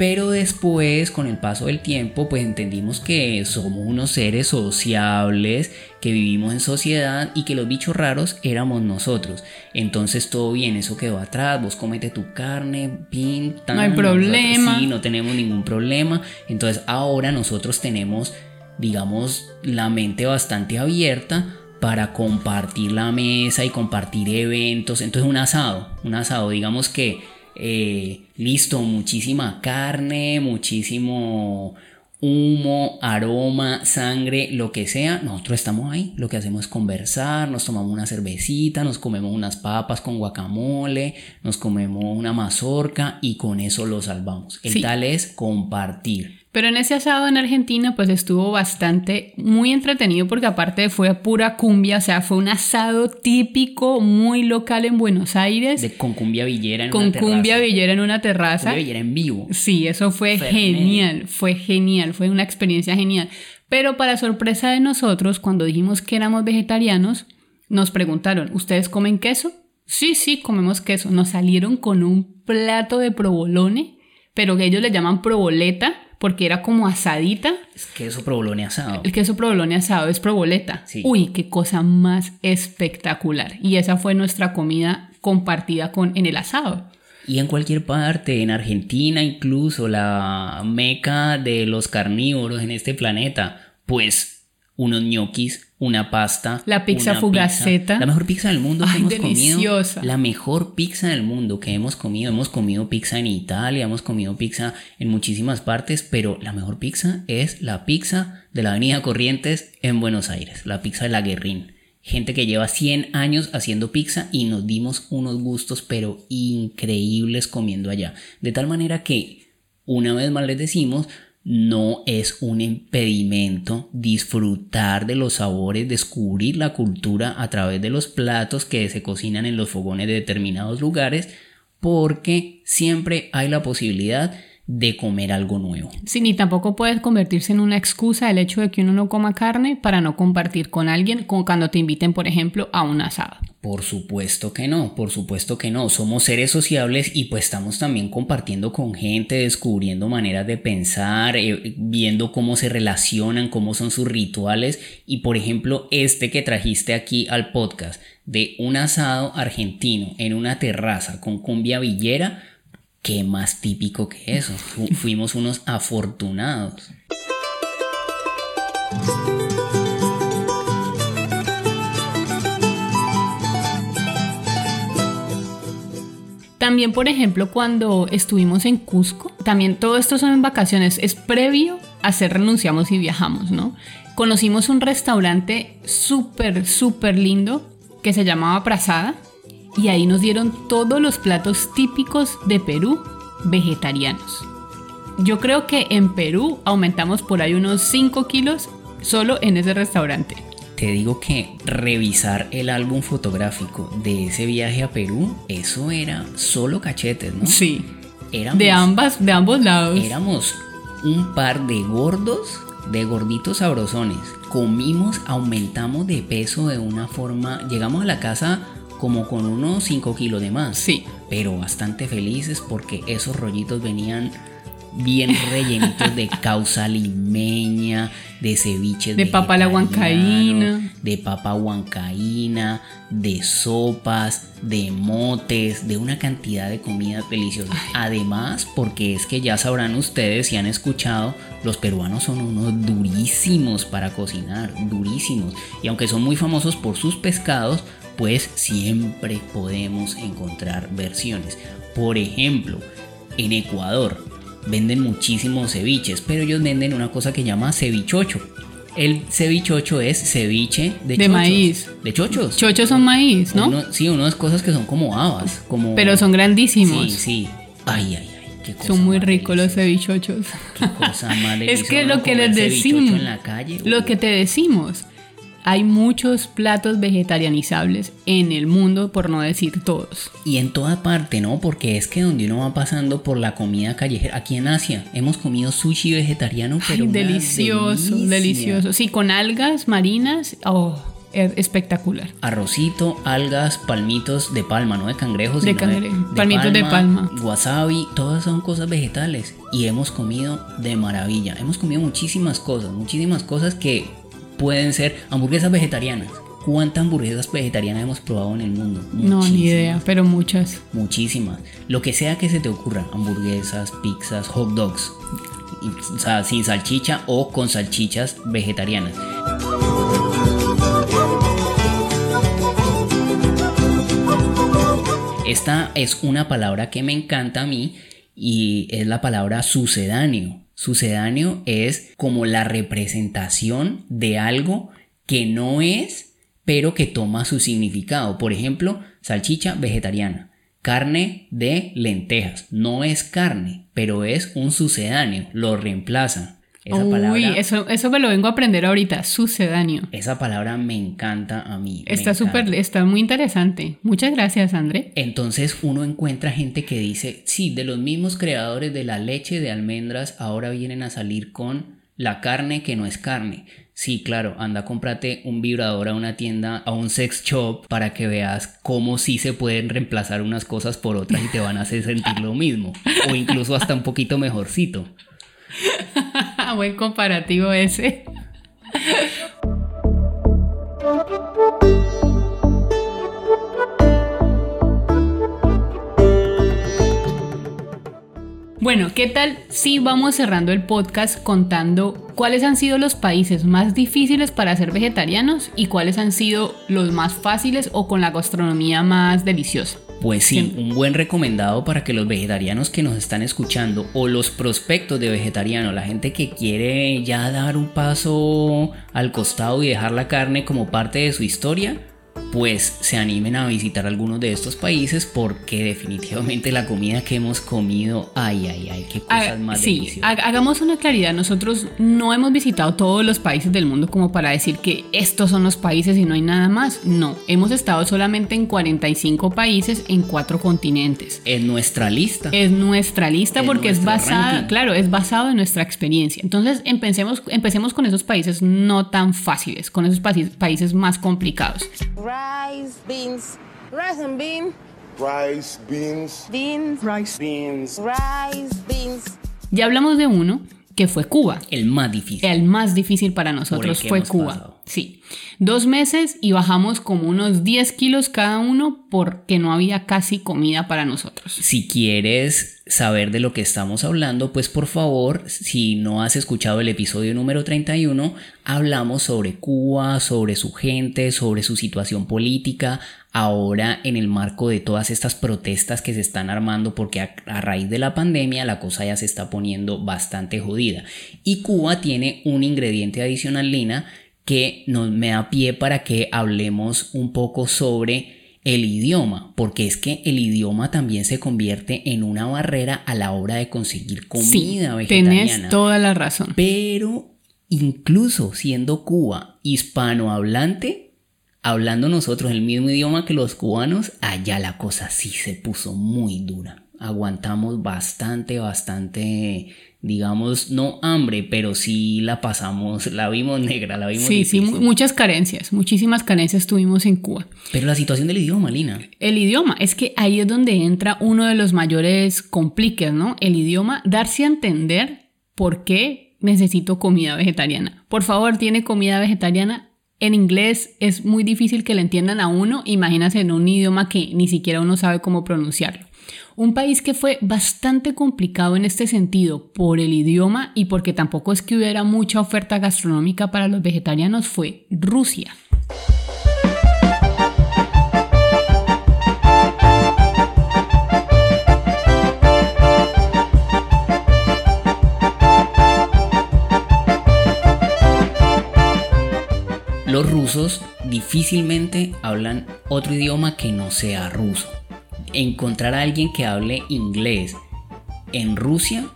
Pero después, con el paso del tiempo, pues entendimos que somos unos seres sociables, que vivimos en sociedad y que los bichos raros éramos nosotros. Entonces todo bien, eso quedó atrás, vos comete tu carne, pin, no hay problema. Sí, no tenemos ningún problema. Entonces ahora nosotros tenemos, digamos, la mente bastante abierta para compartir la mesa y compartir eventos. Entonces un asado, un asado, digamos que eh, listo, muchísima carne, muchísimo humo, aroma, sangre, lo que sea, nosotros estamos ahí. Lo que hacemos es conversar, nos tomamos una cervecita, nos comemos unas papas con guacamole, nos comemos una mazorca y con eso lo salvamos. El tal es compartir. Pero en ese asado en Argentina pues estuvo bastante muy entretenido porque aparte fue pura cumbia, o sea, fue un asado típico muy local en Buenos Aires. De, con cumbia villera en con una terraza. cumbia villera en una terraza. Cumbia villera en vivo. Sí, eso fue genial, fue genial, fue una experiencia genial. Pero para sorpresa de nosotros, cuando dijimos que éramos vegetarianos, nos preguntaron, ¿ustedes comen queso? Sí, sí, comemos queso. Nos salieron con un plato de provolone, pero que ellos le llaman proboleta porque era como asadita. Es queso provolone asado. El queso provolone asado es proboleta. Uy, qué cosa más espectacular. Y esa fue nuestra comida compartida con en el asado. Y en cualquier parte, en Argentina incluso, la meca de los carnívoros en este planeta, pues unos ñoquis una pasta. La pizza fugaceta. la mejor pizza del mundo que hemos comido. La mejor pizza del mundo que hemos comido. Hemos comido pizza en Italia, hemos comido pizza en muchísimas partes, pero la mejor pizza es la pizza de la Avenida Corrientes en Buenos Aires, la pizza de la Guerrín. Gente que lleva 100 años haciendo pizza y nos dimos unos gustos pero increíbles comiendo allá. De tal manera que, una vez más les decimos, no es un impedimento disfrutar de los sabores, descubrir la cultura a través de los platos que se cocinan en los fogones de determinados lugares, porque siempre hay la posibilidad de comer algo nuevo. Sí, ni tampoco puedes convertirse en una excusa el hecho de que uno no coma carne para no compartir con alguien, como cuando te inviten, por ejemplo, a un asado. Por supuesto que no, por supuesto que no. Somos seres sociables y pues estamos también compartiendo con gente, descubriendo maneras de pensar, eh, viendo cómo se relacionan, cómo son sus rituales. Y por ejemplo, este que trajiste aquí al podcast de un asado argentino en una terraza con cumbia villera, ¿Qué más típico que eso? fuimos unos afortunados. También, por ejemplo, cuando estuvimos en Cusco, también todo esto son en vacaciones, es previo a hacer renunciamos y viajamos, ¿no? Conocimos un restaurante súper, súper lindo que se llamaba Prazada y ahí nos dieron todos los platos típicos de Perú vegetarianos. Yo creo que en Perú aumentamos por ahí unos 5 kilos solo en ese restaurante. Te digo que revisar el álbum fotográfico de ese viaje a Perú, eso era solo cachetes, ¿no? Sí. de, ambas, de ambos lados. Éramos un par de gordos, de gorditos sabrosones. Comimos, aumentamos de peso de una forma. Llegamos a la casa como con unos 5 kilos de más. Sí. Pero bastante felices porque esos rollitos venían bien rellenitos de causa limeña, de ceviches de papa la huancaína, de papa huancaína, de sopas, de motes, de una cantidad de comidas deliciosas. Además, porque es que ya sabrán ustedes si han escuchado, los peruanos son unos durísimos para cocinar, durísimos. Y aunque son muy famosos por sus pescados, pues siempre podemos encontrar versiones. Por ejemplo, en Ecuador venden muchísimos ceviches, pero ellos venden una cosa que llama cevichocho. El cevichocho es ceviche de, de maíz. De chochos. Chochos son maíz, ¿no? sí, unas cosas que son como habas. Como... Pero son grandísimos. Sí, sí. Ay, ay, ay. Qué cosa son muy ricos los cevichochos. Qué cosa Es que lo que les decimos. En la calle, lo que te decimos hay muchos platos vegetarianizables en el mundo, por no decir todos. Y en toda parte, ¿no? Porque es que donde uno va pasando por la comida callejera, aquí en Asia, hemos comido sushi vegetariano, pero Ay, una delicioso, delicia. delicioso. Sí, con algas marinas, oh, es espectacular. Arrocito, algas, palmitos de palma, no de cangrejos, De sino cangre- palmitos de palma. Wasabi, todas son cosas vegetales. Y hemos comido de maravilla. Hemos comido muchísimas cosas, muchísimas cosas que pueden ser hamburguesas vegetarianas. ¿Cuántas hamburguesas vegetarianas hemos probado en el mundo? No, ni Muchísimas. idea, pero muchas. Muchísimas. Lo que sea que se te ocurra. Hamburguesas, pizzas, hot dogs. O sea, sin salchicha o con salchichas vegetarianas. Esta es una palabra que me encanta a mí y es la palabra sucedáneo. Sucedáneo es como la representación de algo que no es, pero que toma su significado. Por ejemplo, salchicha vegetariana, carne de lentejas. No es carne, pero es un sucedáneo, lo reemplaza. Esa Uy, palabra, eso, eso me lo vengo a aprender ahorita, sucedáneo. esa palabra me encanta a mí. Está súper, está muy interesante. Muchas gracias, André. Entonces uno encuentra gente que dice, sí, de los mismos creadores de la leche de almendras ahora vienen a salir con la carne que no es carne. Sí, claro, anda, cómprate un vibrador a una tienda, a un sex shop, para que veas cómo sí se pueden reemplazar unas cosas por otras y te van a hacer sentir lo mismo. O incluso hasta un poquito mejorcito. Buen comparativo ese. Bueno, ¿qué tal si vamos cerrando el podcast contando cuáles han sido los países más difíciles para ser vegetarianos y cuáles han sido los más fáciles o con la gastronomía más deliciosa? Pues sí, un buen recomendado para que los vegetarianos que nos están escuchando o los prospectos de vegetariano, la gente que quiere ya dar un paso al costado y dejar la carne como parte de su historia, pues se animen a visitar algunos de estos países porque definitivamente la comida que hemos comido, ay, ay, ay, qué cosas Haga- más sí, deliciosas. hagamos una claridad. Nosotros no hemos visitado todos los países del mundo como para decir que estos son los países y no hay nada más. No, hemos estado solamente en 45 países en cuatro continentes. En nuestra lista. Es nuestra lista Es porque es basada, ranking. claro, es basado en nuestra experiencia. Entonces empecemos, empecemos con esos países no tan fáciles, con esos países más complicados. Rice, beans, rice and bean, rice, beans, beans, rice, beans, rice, beans. Ya hablamos de uno que fue Cuba. El más difícil. El más difícil para nosotros fue Cuba. pasado. Sí. Dos meses y bajamos como unos 10 kilos cada uno porque no había casi comida para nosotros. Si quieres saber de lo que estamos hablando, pues por favor, si no has escuchado el episodio número 31, hablamos sobre Cuba, sobre su gente, sobre su situación política, ahora en el marco de todas estas protestas que se están armando porque a, raíz de la pandemia la cosa ya se está poniendo bastante jodida. Y Cuba tiene un ingrediente adicional, Lina, que nos me da pie para que hablemos un poco sobre el idioma, porque es que el idioma también se convierte en una barrera a la hora de conseguir comida sí, vegetariana. tenés toda la razón. Pero incluso siendo Cuba hispanohablante, hablando nosotros el mismo idioma que los cubanos, allá la cosa sí se puso muy dura. Aguantamos bastante, bastante, digamos, no hambre, pero sí la pasamos, la vimos negra, la vimos Sí, sí, difícil. muchas carencias, muchísimas carencias tuvimos en Cuba. Pero la situación del idioma, Lina. El idioma, es que ahí es donde entra uno de los mayores compliques, ¿no? El idioma, darse a entender por qué necesito comida vegetariana. Por favor, tiene comida vegetariana. En inglés es muy difícil que le entiendan a uno, imagínate en un idioma que ni siquiera uno sabe cómo pronunciarlo. Un país que fue bastante complicado en este sentido por el idioma y porque tampoco es que hubiera mucha oferta gastronómica para los vegetarianos fue Rusia. Los rusos difícilmente hablan otro idioma que no sea ruso. Encontrar a alguien que hable inglés en Rusia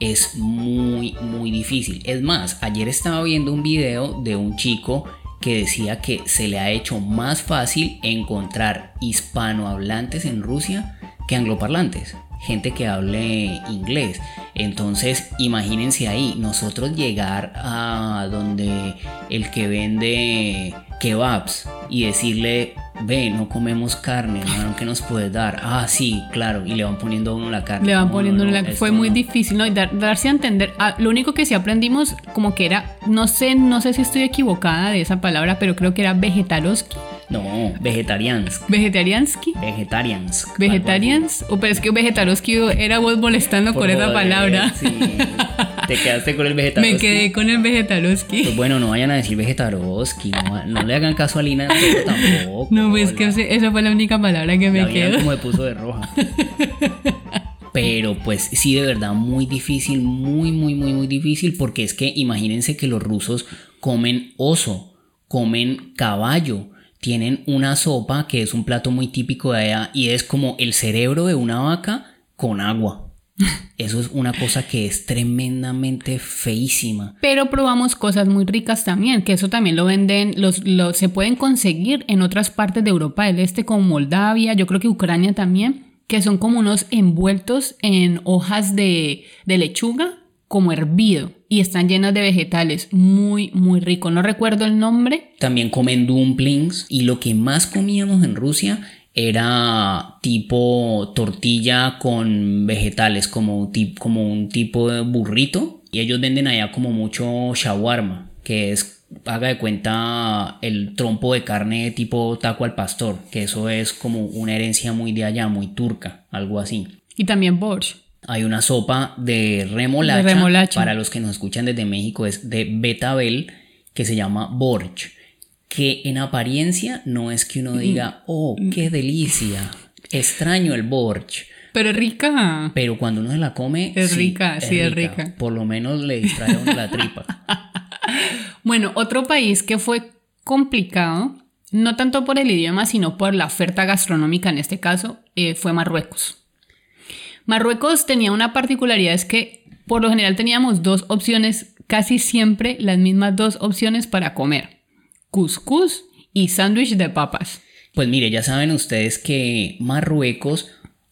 es muy, muy difícil. Es más, ayer estaba viendo un video de un chico que decía que se le ha hecho más fácil encontrar hispanohablantes en Rusia que angloparlantes, gente que hable inglés. Entonces, imagínense ahí, nosotros llegar a donde el que vende kebabs y decirle, ve, no comemos carne, hermano, ¿qué nos puedes dar? Ah, sí, claro, y le van poniendo a uno la carne. Le van No, poniendo no, la... no, Fue muy no. difícil, ¿no? Y dar- darse a entender. ah, lo único que sí aprendimos como que era, no sé, no sé si estoy equivocada de esa palabra, pero creo que era vegetaloski, No, vegetarians. vegetariansky. Vegetarians. ¿Vegetarians? O pero es que vegetaloski era vos molestando Por con esa palabra. sí. Te quedaste con el vegetariano. Me quedé con el vegetaloski. Pues bueno, no vayan a decir vegetaroski, no, no le hagan caso a Lina pero tampoco. No, pues que la- ese- esa fue la única palabra que me la quedó. como me puso de roja. Pero pues sí, de verdad, muy difícil, muy, muy, muy, muy difícil, porque es que imagínense que los rusos comen oso, comen caballo, tienen una sopa que es un plato muy típico de allá y es como el cerebro de una vaca con agua. Eso es una cosa que es tremendamente feísima. Pero probamos cosas muy ricas también, que eso también lo venden, los, los- se pueden conseguir en otras partes de Europa del Este, como Moldavia, yo creo que Ucrania también, que son como unos envueltos en hojas de, de lechuga, como hervido, y están llenas de vegetales, muy, muy rico. No recuerdo el nombre, También comen dumplings y lo que más comíamos en Rusia era tipo tortilla con vegetales, como, como un tipo de burrito. Y ellos venden allá como mucho shawarma, que es, haga de cuenta, el trompo de carne tipo taco al pastor, que eso es como una herencia muy de allá, muy turca, algo así. y también borscht. Hay una sopa de remolacha, De remolacha. para los que nos escuchan desde México es de betabel que se llama borch, que en apariencia no es que uno diga, oh, qué delicia, extraño el borch, Pero es rica. pero cuando uno se la come Es rica, sí, es rica. Por lo menos le distrae a uno la tripa. Bueno, otro país que fue complicado, no tanto por el idioma, sino por la oferta gastronómica en este caso, eh, fue Marruecos. Marruecos tenía una particularidad, es que por lo general teníamos dos opciones, casi siempre las mismas dos opciones para comer. Couscous y sándwich de papas. Pues mire, ya saben ustedes que Marruecos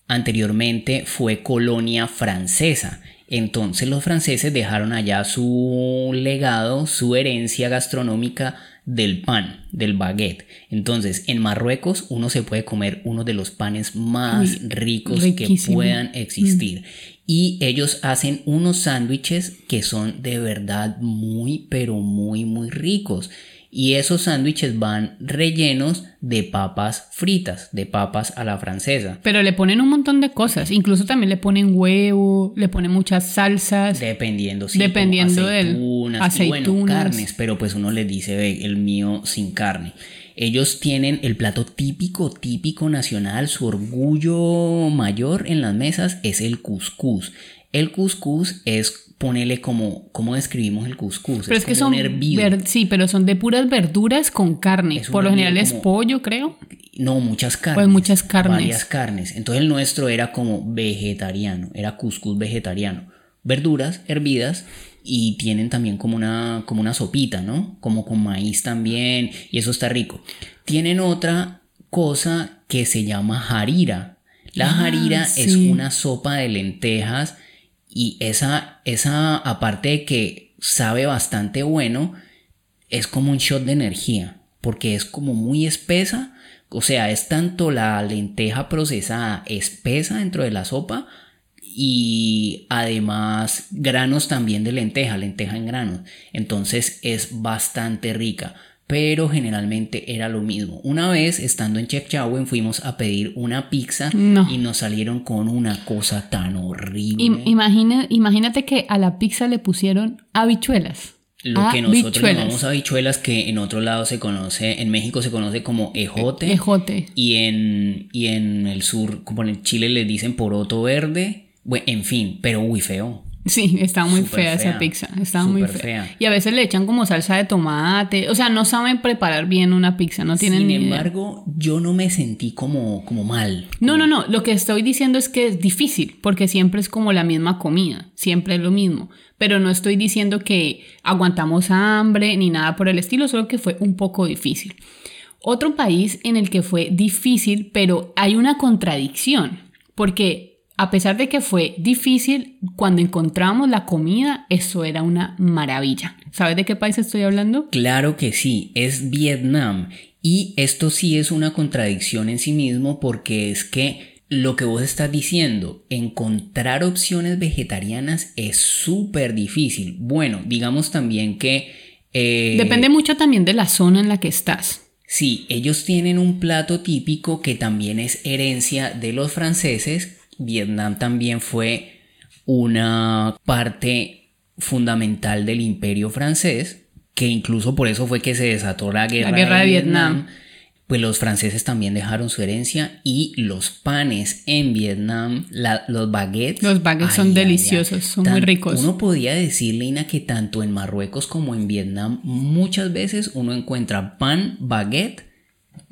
anteriormente fue colonia francesa. Entonces los franceses dejaron allá su legado, su herencia gastronómica del pan, del baguette. Entonces en Marruecos uno se puede comer uno de los panes más Uy, ricos riquísimo. que puedan existir. Y ellos hacen unos sándwiches que son de verdad muy, pero muy, muy ricos. Y esos sándwiches van rellenos de papas fritas, de papas a la francesa. Pero le ponen un montón de cosas, incluso también le ponen huevo, le ponen muchas salsas. Dependiendo, sí, Dependiendo como del- aceitunas, y bueno, aceitunas. carnes, pero pues uno les dice, ve, el mío sin carne. Ellos tienen el plato típico, típico nacional, su orgullo mayor en las mesas es el cuscús. El cuscús es, ponele como, ¿cómo describimos el cuscús? Pero es, que como son un hervido. sí, pero son de puras verduras con carne. Es Por lo general es como- pollo, creo. No, muchas carnes. Pues muchas carnes. Varias carnes. Entonces el nuestro era como vegetariano, era cuscús vegetariano. Verduras hervidas y tienen también como una, como una sopita, ¿no? Como con maíz también y eso está rico. Tienen otra cosa que se llama harira. La Ah, harira es una sopa de lentejas y esa, esa aparte de que sabe bastante bueno, es como un shot de energía, porque es como muy espesa, o sea, es tanto la lenteja procesada espesa dentro de la sopa y además granos también de lenteja, lenteja en granos, entonces es bastante rica. Pero generalmente era lo mismo. Una vez estando en Chefchaouen fuimos a pedir una pizza No. y nos salieron con una cosa tan horrible. Im- imagina- imagínate que a la pizza le pusieron habichuelas. Lo que nosotros llamamos habichuelas, que en otro lado se conoce, en México se conoce como ejote. Ejote. Y en, y en el sur, como en Chile le dicen poroto verde. Bueno, en fin, pero uy, feo. Sí, está muy fea, esa pizza. Está muy fea. fea. Y a veces le echan como salsa de tomate. O sea, no saben preparar bien una pizza, no tienen Sin ni idea. embargo, yo no me sentí como, como mal. No, no, no. Lo que estoy diciendo es que es difícil, porque siempre es como la misma comida, siempre es lo mismo. Pero no estoy diciendo que aguantamos hambre ni nada por el estilo, solo que fue un poco difícil. Otro país en el que fue difícil, pero hay una contradicción, porque a pesar de que fue difícil, cuando encontramos la comida, eso era una maravilla. ¿Sabes de qué país estoy hablando? Claro que sí, es Vietnam. Y esto sí es una contradicción en sí mismo porque es que lo que vos estás diciendo, encontrar opciones vegetarianas es súper difícil. Bueno, digamos también que... eh, Depende mucho también de la zona en la que estás. Sí, ellos tienen un plato típico que también es herencia de los franceses. Vietnam también fue una parte fundamental del imperio francés, que incluso por eso fue que se desató la guerra, guerra de Vietnam. Pues los franceses también dejaron su herencia y los panes en Vietnam, la- los baguettes. Los baguettes son deliciosos, son muy ricos. Uno podría decir, Lina, que tanto en Marruecos como en Vietnam muchas veces uno encuentra pan, baguette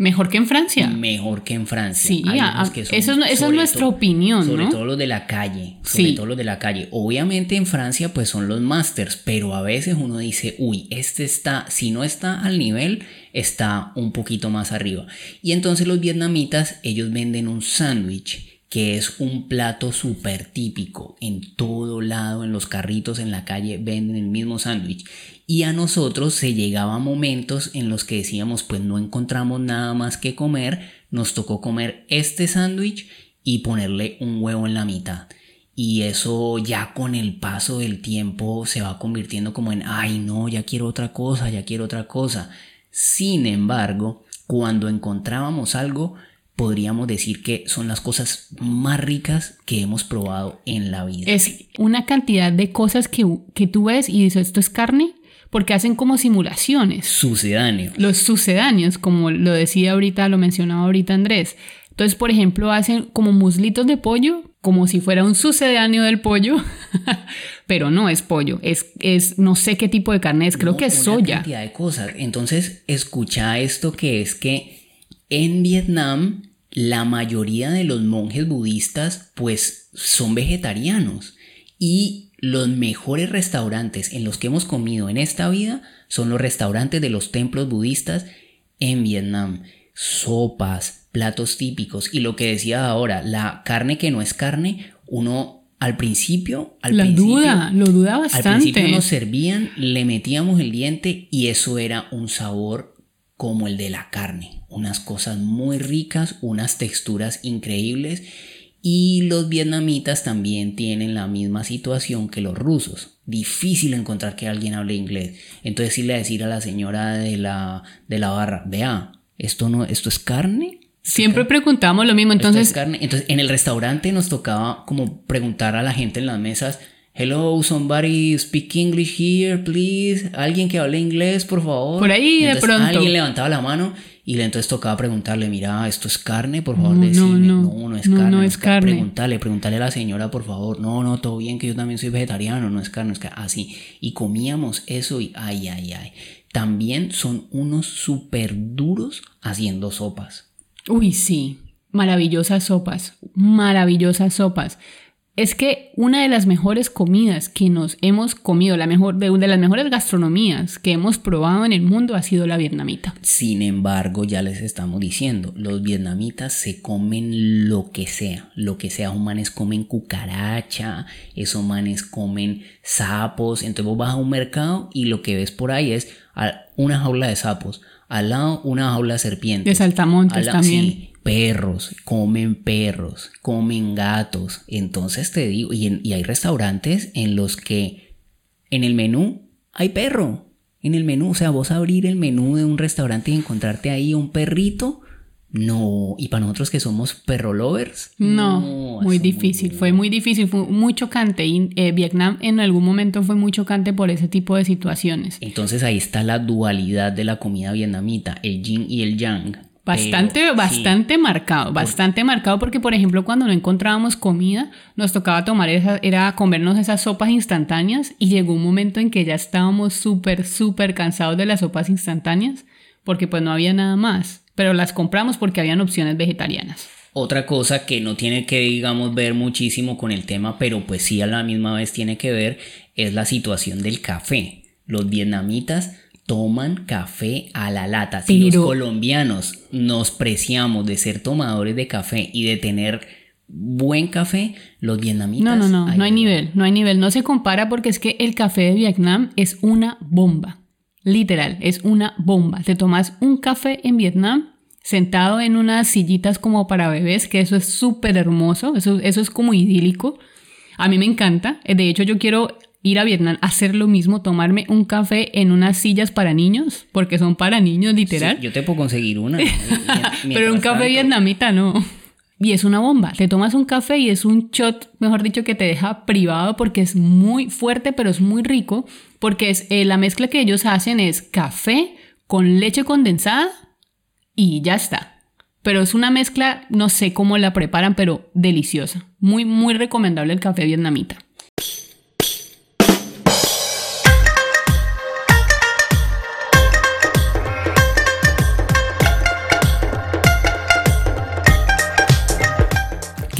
Mejor que en Francia. mejor que en Francia. Sí, a- que son, eso es- esa es sobre nuestra todo- opinión, Sobre ¿no? todo los de la calle. Sobre Sí. todo los de la calle. Obviamente en Francia pues son los masters, pero a veces uno dice, uy, este está, si no está al nivel, está un poquito más arriba. Y entonces los vietnamitas, ellos venden un sándwich que es un plato súper típico. En todo lado, en los carritos, en la calle, venden el mismo sándwich. Y a nosotros se llegaba momentos en los que decíamos, pues no encontramos nada más que comer, nos tocó comer este sándwich y ponerle un huevo en la mitad. Y eso ya con el paso del tiempo se va convirtiendo como en, ay no, ya quiero otra cosa, ya quiero otra cosa. Sin embargo, cuando encontrábamos algo, podríamos decir que son las cosas más ricas que hemos probado en la vida. Es una cantidad de cosas que, que tú ves y dices, ¿esto es carne? Porque hacen como simulaciones. Sucedáneo. Los sucedáneos, como lo decía ahorita, lo mencionaba ahorita Andrés. Entonces, por ejemplo, hacen como muslitos de pollo, como si fuera un sucedáneo del pollo, pero no es pollo, es, es no sé qué tipo de carne es, creo No, que es una soya. cantidad de cosas. Entonces, escucha esto que es que en Vietnam la mayoría de los monjes budistas pues son vegetarianos y los mejores restaurantes en los que hemos comido en esta vida son los restaurantes de los templos budistas en Vietnam. Sopas, platos típicos y lo que decía ahora, la carne que no es carne, uno al principio, al La principio, duda, lo duda al principio nos servían, le metíamos el diente y eso era un sabor como el de la carne. Unas cosas muy ricas, unas texturas increíbles. Y los vietnamitas también tienen la misma situación que los rusos. Difícil encontrar que alguien hable inglés. Entonces irle a decir a la señora de la, de la barra, vea, esto no, esto es carne. Siempre preguntamos lo mismo, Esto entonces es carne. Entonces, en el restaurante nos tocaba como preguntar a la gente en las mesas, hello, somebody speak English here, please. Alguien que hable inglés, por favor. Por ahí de pronto. Alguien levantaba la mano y le entonces tocaba preguntarle, mira, esto es carne, por favor, No, no, decime. no. no, es No, carne. no es carne. Preguntarle, preguntarle a la señora, por favor. No, no, todo bien, que yo también soy vegetariano, no es carne, es carne. Así. Y comíamos eso y ay, ay, ay. También son unos súper duros haciendo sopas. Uy, sí, maravillosas sopas, maravillosas sopas. Es que una de las mejores comidas que nos hemos comido, la mejor, de, de las mejores gastronomías que hemos probado en el mundo ha sido la vietnamita. Sin embargo, ya les estamos diciendo, los vietnamitas se comen lo que sea, lo que sea, esos manes comen cucaracha, esos manes comen sapos, entonces vos vas a un mercado y lo que ves por ahí es una jaula de sapos, al lado una jaula de serpientes. De saltamontes al lado- también. sí, perros, comen perros, comen gatos, entonces te digo, y, en- y hay restaurantes en los que en el menú hay perro. En el menú, o sea, vos abrir el menú de un restaurante y encontrarte ahí un perrito. No, y para nosotros que somos perro lovers. No, muy difícil, fue muy difícil, fue muy chocante y eh, Vietnam en algún momento fue muy chocante por ese tipo de situaciones. Entonces ahí está la dualidad de la comida vietnamita, el yin y el yang. Bastante, Pero, sí. bastante marcado, bastante marcado porque, por ejemplo, cuando no encontrábamos comida, nos tocaba tomar esa, era comernos esas sopas instantáneas y llegó un momento en que ya estábamos súper, súper cansados de las sopas instantáneas porque pues no había nada más, pero las compramos porque habían opciones vegetarianas. Otra cosa que no tiene que, digamos, ver muchísimo con el tema, pero pues sí a la misma vez tiene que ver, es la situación del café. Los vietnamitas toman café a la lata. Si los colombianos nos preciamos de ser tomadores de café y de tener buen café, los vietnamitas... No, no, no, no hay ay, nivel, no hay nivel, no se compara porque es que el café de Vietnam es una bomba, literal, es una bomba. Te tomas un café en Vietnam sentado en unas sillitas como para bebés, que eso es súper hermoso, eso, eso es como idílico. A mí me encanta, de hecho yo quiero ir a Vietnam hacer lo mismo, tomarme un café en unas sillas para niños, porque son para niños literal. Sí, yo te puedo conseguir una. Pero un café tanto- vietnamita no. Y es una bomba. Te tomas un café y es un shot, mejor dicho, que te deja privado porque es muy fuerte, pero es muy rico. Porque es, eh, la mezcla que ellos hacen es café con leche condensada y ya está. Pero es una mezcla, no sé cómo la preparan, pero deliciosa. Muy, muy recomendable el café vietnamita.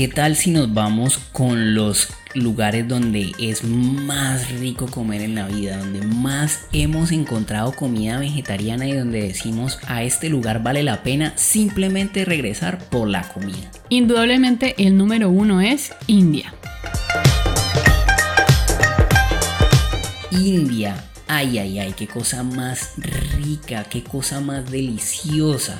¿Qué tal si nos vamos con los lugares donde es más rico comer en la vida, donde más hemos encontrado comida vegetariana y donde decimos a este lugar vale la pena simplemente regresar por la comida? Indudablemente el número uno es India. India. Ay, ay, ay, qué cosa más rica, qué cosa más deliciosa.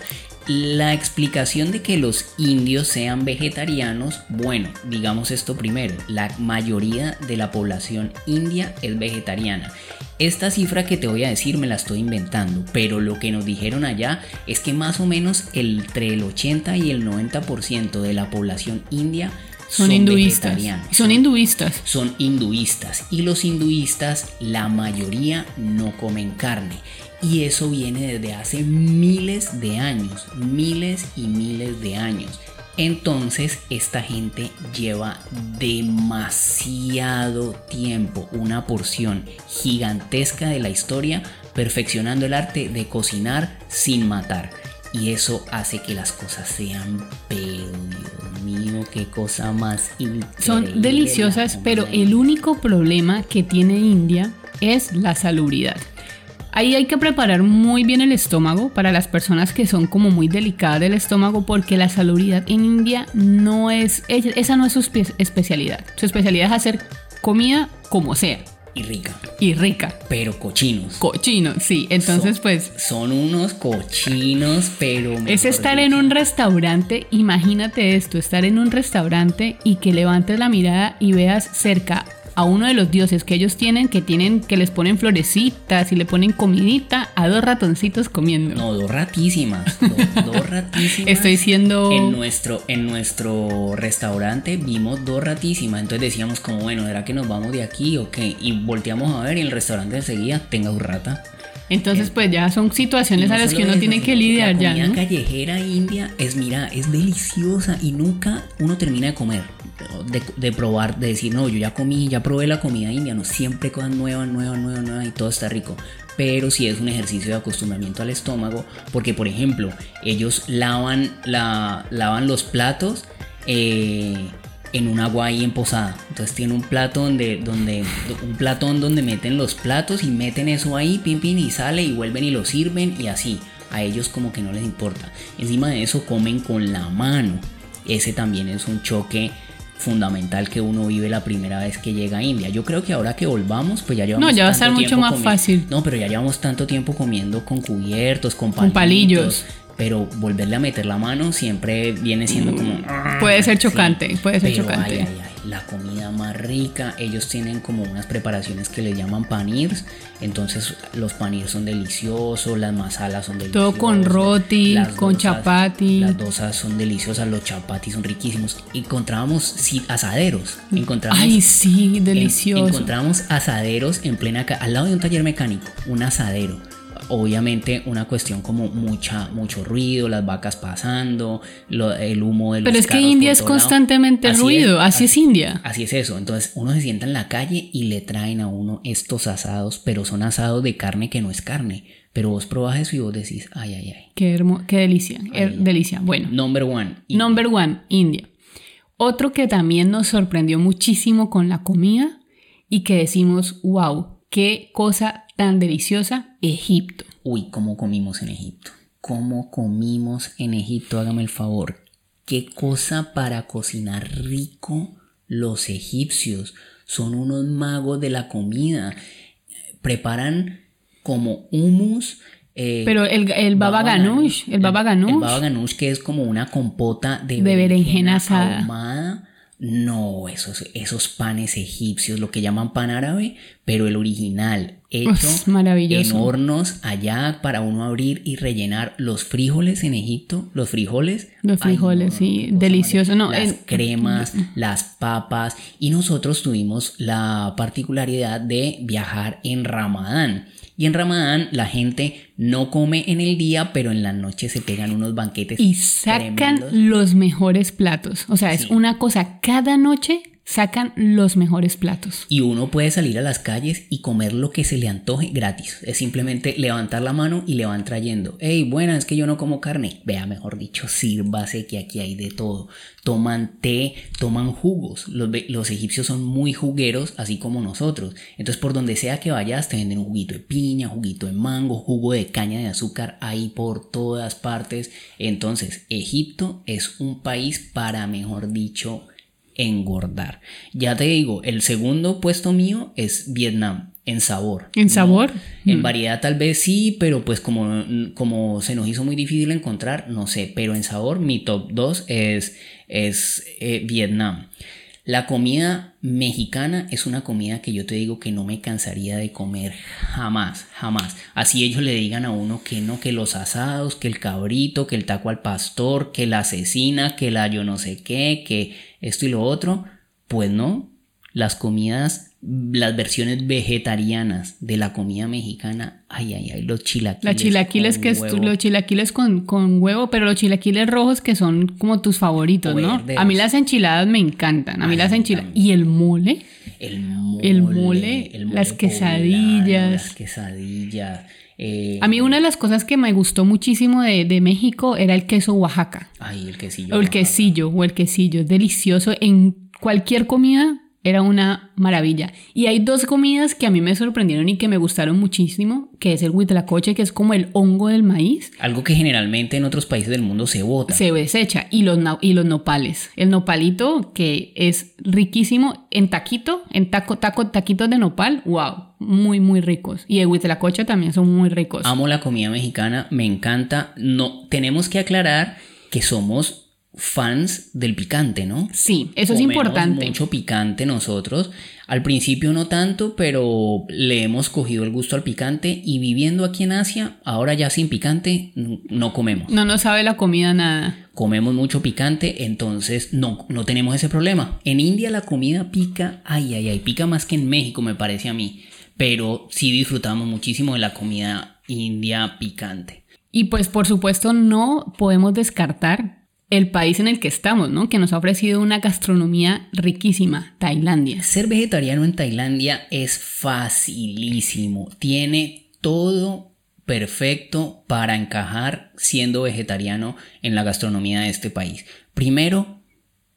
La explicación de que los indios sean vegetarianos, bueno, digamos esto primero, la mayoría de la población india es vegetariana. Esta cifra que te voy a decir me la estoy inventando, pero lo que nos dijeron allá es que más o menos entre el 80 y el 90% de la población india Son, hinduistas. vegetarianos. Son hinduistas. son hinduistas y los hinduistas la mayoría no comen carne y eso viene desde hace miles de años, miles y miles de años. Entonces esta gente lleva demasiado tiempo, una porción gigantesca de la historia, perfeccionando el arte de cocinar sin matar. Y eso hace que las cosas sean, Dios mío, qué cosa más increíble. Son deliciosas, pero el único problema que tiene India es la salubridad. Ahí hay que preparar muy bien el estómago para las personas que son como muy delicadas del estómago porque la salubridad en India no es, esa no es su espe- especialidad. Su especialidad es hacer comida como sea Y rica, y rica. pero cochinos. Cochino, sí. Entonces Son- pues Son unos cochinos, pero. Es estar en un restaurante, imagínate esto, estar en un restaurante y que levantes la mirada y veas cerca a uno de los dioses que ellos tienen, que tienen, que les ponen florecitas y le ponen comidita a dos ratoncitos comiendo. No, dos ratísimas. Dos, dos ratísimas. Estoy siendo- En nuestro, en nuestro restaurante vimos dos ratísimas. Entonces decíamos, como bueno, ¿será que nos vamos de aquí o qué? Y volteamos a ver y el restaurante enseguida tenga un rata. Entonces pues ya son situaciones no a las que uno eso, tiene que lidiar La ya, comida ¿no? callejera india es, mira, es deliciosa y nunca uno termina de comer, de, probar, de decir, no, yo ya comí, ya probé la comida india, no, siempre cosas nuevas, nuevas, nuevas, nuevas y todo está rico. Pero sí es un ejercicio de acostumbramiento al estómago, porque por ejemplo, ellos lavan, la, lavan los platos. eh, en un agua ahí en posada. Entonces tiene un plato donde, donde, un platón donde meten los platos y meten eso ahí, pin pin, y sale y vuelven y lo sirven y así. A ellos como que no les importa. Encima de eso comen con la mano. Ese también es un choque fundamental que uno vive la primera vez que llega a India. Yo creo que ahora que volvamos, pues ya llevamos No, ya va a estar mucho más fácil. No, pero ya llevamos tanto tiempo comiendo con cubiertos, con Con palillos. Pero volverle a meter la mano siempre viene siendo como... Puede ser chocante, puede ser Pero, chocante. ay, ay, ay, la comida más rica. Ellos tienen como unas preparaciones que le llaman panirs. Entonces los panirs son deliciosos, las masalas son deliciosas. Todo con roti, las con chapati. Las dosas son deliciosas, los chapatis son riquísimos. Encontrábamos sí, asaderos. Encontramos, Ay, sí, en- delicioso. encontramos asaderos en plena al lado de un taller mecánico, un asadero. Obviamente una cuestión como mucha, mucho ruido, las vacas pasando, lo- el humo de los Pero es que India es constantemente Así ruido, así es India. Así es eso. Entonces uno se sienta en la calle y le traen a uno estos asados, pero son asados de carne que no es carne. Pero vos probás eso y vos decís, ay, ay, ay. Qué, hermo- qué delicia, delicia. Bueno, Number one. number one, India. Otro que también nos sorprendió muchísimo con la comida y que decimos, wow, qué cosa tan deliciosa, Egipto. Uy, ¿cómo comimos en Egipto? ¿Cómo comimos en Egipto? Hágame el favor. ¿Qué cosa para cocinar rico los egipcios? Son unos magos de la comida. Preparan como hummus. eh, Pero el, el baba ganoush, el baba El ganoush, baba ganoush que es como una compota de, De berenjena asada. ahumada. No, esos, esos panes egipcios, lo que llaman pan árabe, pero el original, hecho Uf, maravilloso. en hornos allá para uno abrir y rellenar los frijoles en Egipto, los frijoles. Los ay, frijoles, sí, qué cosa delicioso, no, Las cremas, las papas y nosotros tuvimos la particularidad de viajar en Ramadán. Y en Ramadán la gente no come en el día, pero en la noche se pegan unos banquetes. y sacan tremendos. los mejores platos. O sea, es una cosa, cada noche sacan los mejores platos. Y uno puede salir a las calles y comer lo que se le antoje gratis. Es simplemente levantar la mano y le van trayendo. Hey, buena, es que yo no como carne. Vea, mejor dicho, sírvase que aquí hay de todo. Toman té, toman jugos. Los, los egipcios son muy jugueros, así como nosotros. Entonces, por donde sea que vayas, te venden un juguito de piña, juguito de mango, jugo de caña de azúcar, ahí por todas partes. Entonces, Egipto es un país para, mejor dicho, engordar. Ya te digo, el segundo puesto mío es Vietnam en sabor. ¿En No, sabor? En Mm. variedad tal vez sí, pero pues como, como se nos hizo muy difícil encontrar, no sé, pero en sabor mi top 2 es, es eh, Vietnam. La comida mexicana es una comida que yo te digo que no me cansaría de comer jamás, jamás. Así ellos le digan a uno que no, que los asados, que el cabrito, que el taco al pastor, que la asesina, que la yo no sé qué, que esto y lo otro. Pues no, las comidas, las versiones vegetarianas de la comida mexicana, ay, ay, ay, los chilaquiles. Los chilaquiles con que es, huevo. los chilaquiles con, con huevo, pero los chilaquiles rojos que son como tus favoritos, ¿no? A mí las enchiladas me encantan, a mí Ay, las enchiladas. Y el mole, El mole, El mole, las quesadillas. las quesadillas. eh, a mí una de las cosas que me gustó muchísimo de, de México era el queso Oaxaca. Ay, el quesillo. O el Oaxaca. quesillo, o el quesillo, es delicioso. En cualquier comida era una maravilla. Y hay dos comidas que a mí me sorprendieron y que me gustaron muchísimo, que es el huitlacoche, que es como el hongo del maíz, Algo que generalmente en otros países del mundo se bota. se desecha, y los, y los nopales. El nopalito, que es riquísimo en taquito, en taco, taco, taquitos de nopal, wow, muy, muy ricos. Y el huitlacoche también son muy ricos. Amo la comida mexicana, me encanta. No, tenemos que aclarar que somos fans del picante, ¿no? Sí, eso es importante. mucho picante nosotros. Al principio no tanto, pero le hemos cogido el gusto al picante y viviendo aquí en Asia, ahora ya sin picante, no comemos. No nos sabe la comida nada. Comemos mucho picante, entonces no, no tenemos ese problema. En India la comida pica, ay, ay, ay, pica más que en México me parece a mí, pero sí disfrutamos muchísimo de la comida india picante. Y pues por supuesto no podemos descartar el país en el que estamos, ¿no? Que nos ha ofrecido una gastronomía riquísima, Tailandia. Ser vegetariano en Tailandia es facilísimo, tiene todo perfecto para encajar siendo vegetariano en la gastronomía de este país. Primero,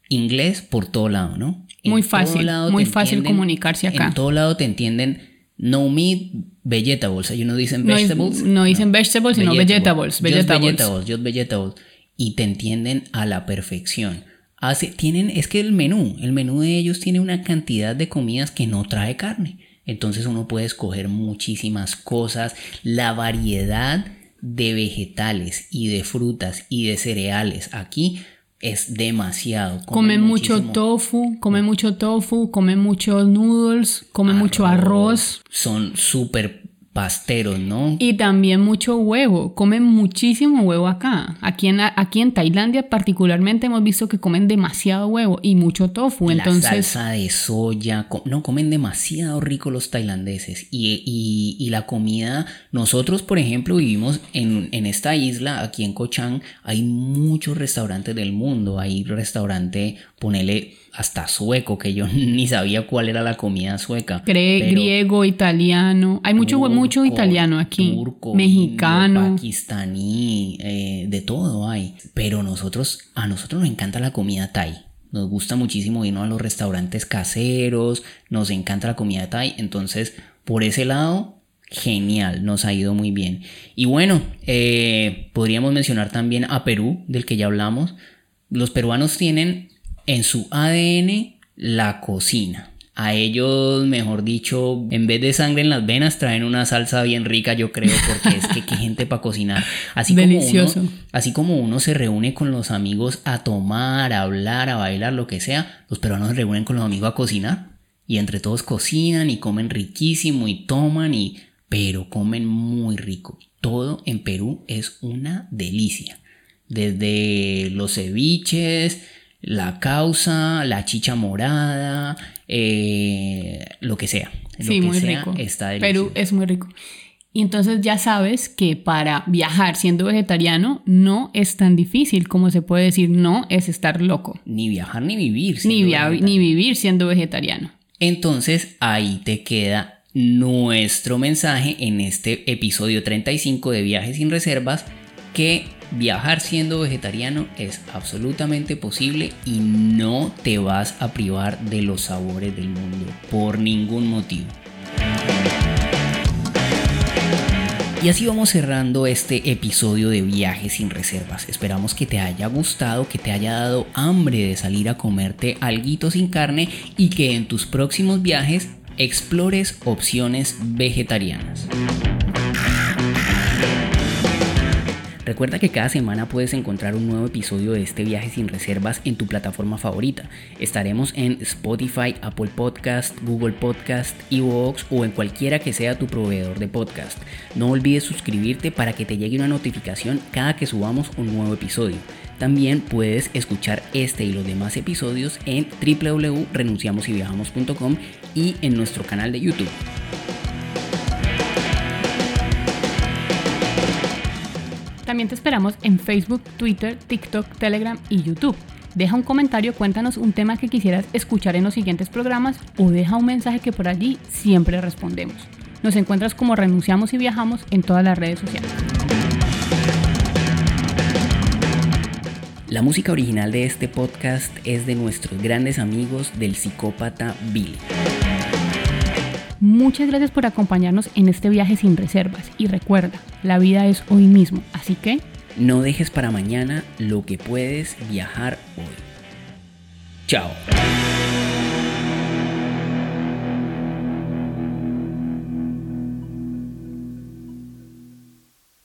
inglés por todo lado, ¿no? En Muy fácil, muy fácil entienden- comunicarse acá. En todo lado te entienden no meat, vegetables. Ellos no dicen No, vegetables. no dicen vegetables, sino vegetables. Just Vegetables. vegetables, just vegetables. Y te entienden a la perfección. Hace, tienen, es que el menú, el menú de ellos tiene una cantidad de comidas que no trae carne. Entonces uno puede escoger muchísimas cosas. La variedad de vegetales y de frutas y de cereales aquí es demasiado. Comen mucho muchísimo tofu, comen mucho tofu, comen muchos noodles, comen mucho arroz. Son súper pasteros, ¿no? Y también mucho huevo, comen muchísimo huevo acá. Aquí en, aquí en Tailandia particularmente hemos visto que comen demasiado huevo y mucho tofu. La salsa de soya, no, comen demasiado rico los tailandeses. Y, y- y la comida, nosotros por ejemplo vivimos en, en esta isla, aquí en Koh Chang, hay muchos restaurantes del mundo. Hay restaurante, ponele hasta sueco, que yo ni sabía cuál era la comida sueca. Gre- pero- griego, italiano. Hay mucho, mucho italiano aquí. turco, Mexicano. pakistaní, eh, de todo hay. Pero nosotros, a nosotros nos encanta la comida thai. Nos gusta muchísimo irnos a los restaurantes caseros, nos encanta la comida thai. Entonces, por ese lado, genial, nos ha ido muy bien. Y bueno, eh, podríamos mencionar también a Perú, del que ya hablamos. Los peruanos tienen en su ADN la cocina. A ellos, mejor dicho, en vez de sangre en las venas, traen una salsa bien rica, yo creo, porque es que qué gente para cocinar. Así Delicioso. Como uno, así como uno se reúne con los amigos a tomar, a hablar, a bailar, lo que sea, los peruanos se reúnen con los amigos a cocinar. Y entre todos cocinan y comen riquísimo y toman y... Pero comen muy rico. Todo en Perú es una delicia. Desde los ceviches, la causa, la chicha morada, eh, lo que sea. Lo Sí, que muy sea rico. Está delicioso. Perú es muy rico. Y entonces ya sabes que para viajar siendo vegetariano no es tan difícil como se puede decir, no es estar loco. Ni viajar ni vivir. Ni, via- ni vivir siendo vegetariano. Entonces ahí te queda nuestro mensaje en este episodio 35 de Viajes sin Reservas que viajar siendo vegetariano es absolutamente posible y no te vas a privar de los sabores del mundo por ningún motivo. Y así vamos cerrando este episodio de Viajes sin Reservas. Esperamos que te haya gustado, que te haya dado hambre de salir a comerte alguito sin carne y que en tus próximos viajes explores opciones vegetarianas. Recuerda que cada semana puedes encontrar un nuevo episodio de este viaje sin reservas en tu plataforma favorita. Estaremos en Spotify, Apple Podcast, Google Podcast, Evox o en cualquiera que sea tu proveedor de podcast. No olvides suscribirte para que te llegue una notificación cada que subamos un nuevo episodio. También puedes escuchar este y los demás episodios en www.renunciamosyviajamos.com y en nuestro canal de YouTube. También te esperamos en Facebook, Twitter, TikTok, Telegram y YouTube. Deja un comentario, cuéntanos un tema que quisieras escuchar en los siguientes programas o deja un mensaje que por allí siempre respondemos. Nos encuentras como Renunciamos y Viajamos en todas las redes sociales. La música original de este podcast es de nuestros grandes amigos del psicópata Billy. Muchas gracias por acompañarnos en este viaje sin reservas y recuerda, la vida es hoy mismo, así que No dejes para mañana lo que puedes viajar hoy. Chao.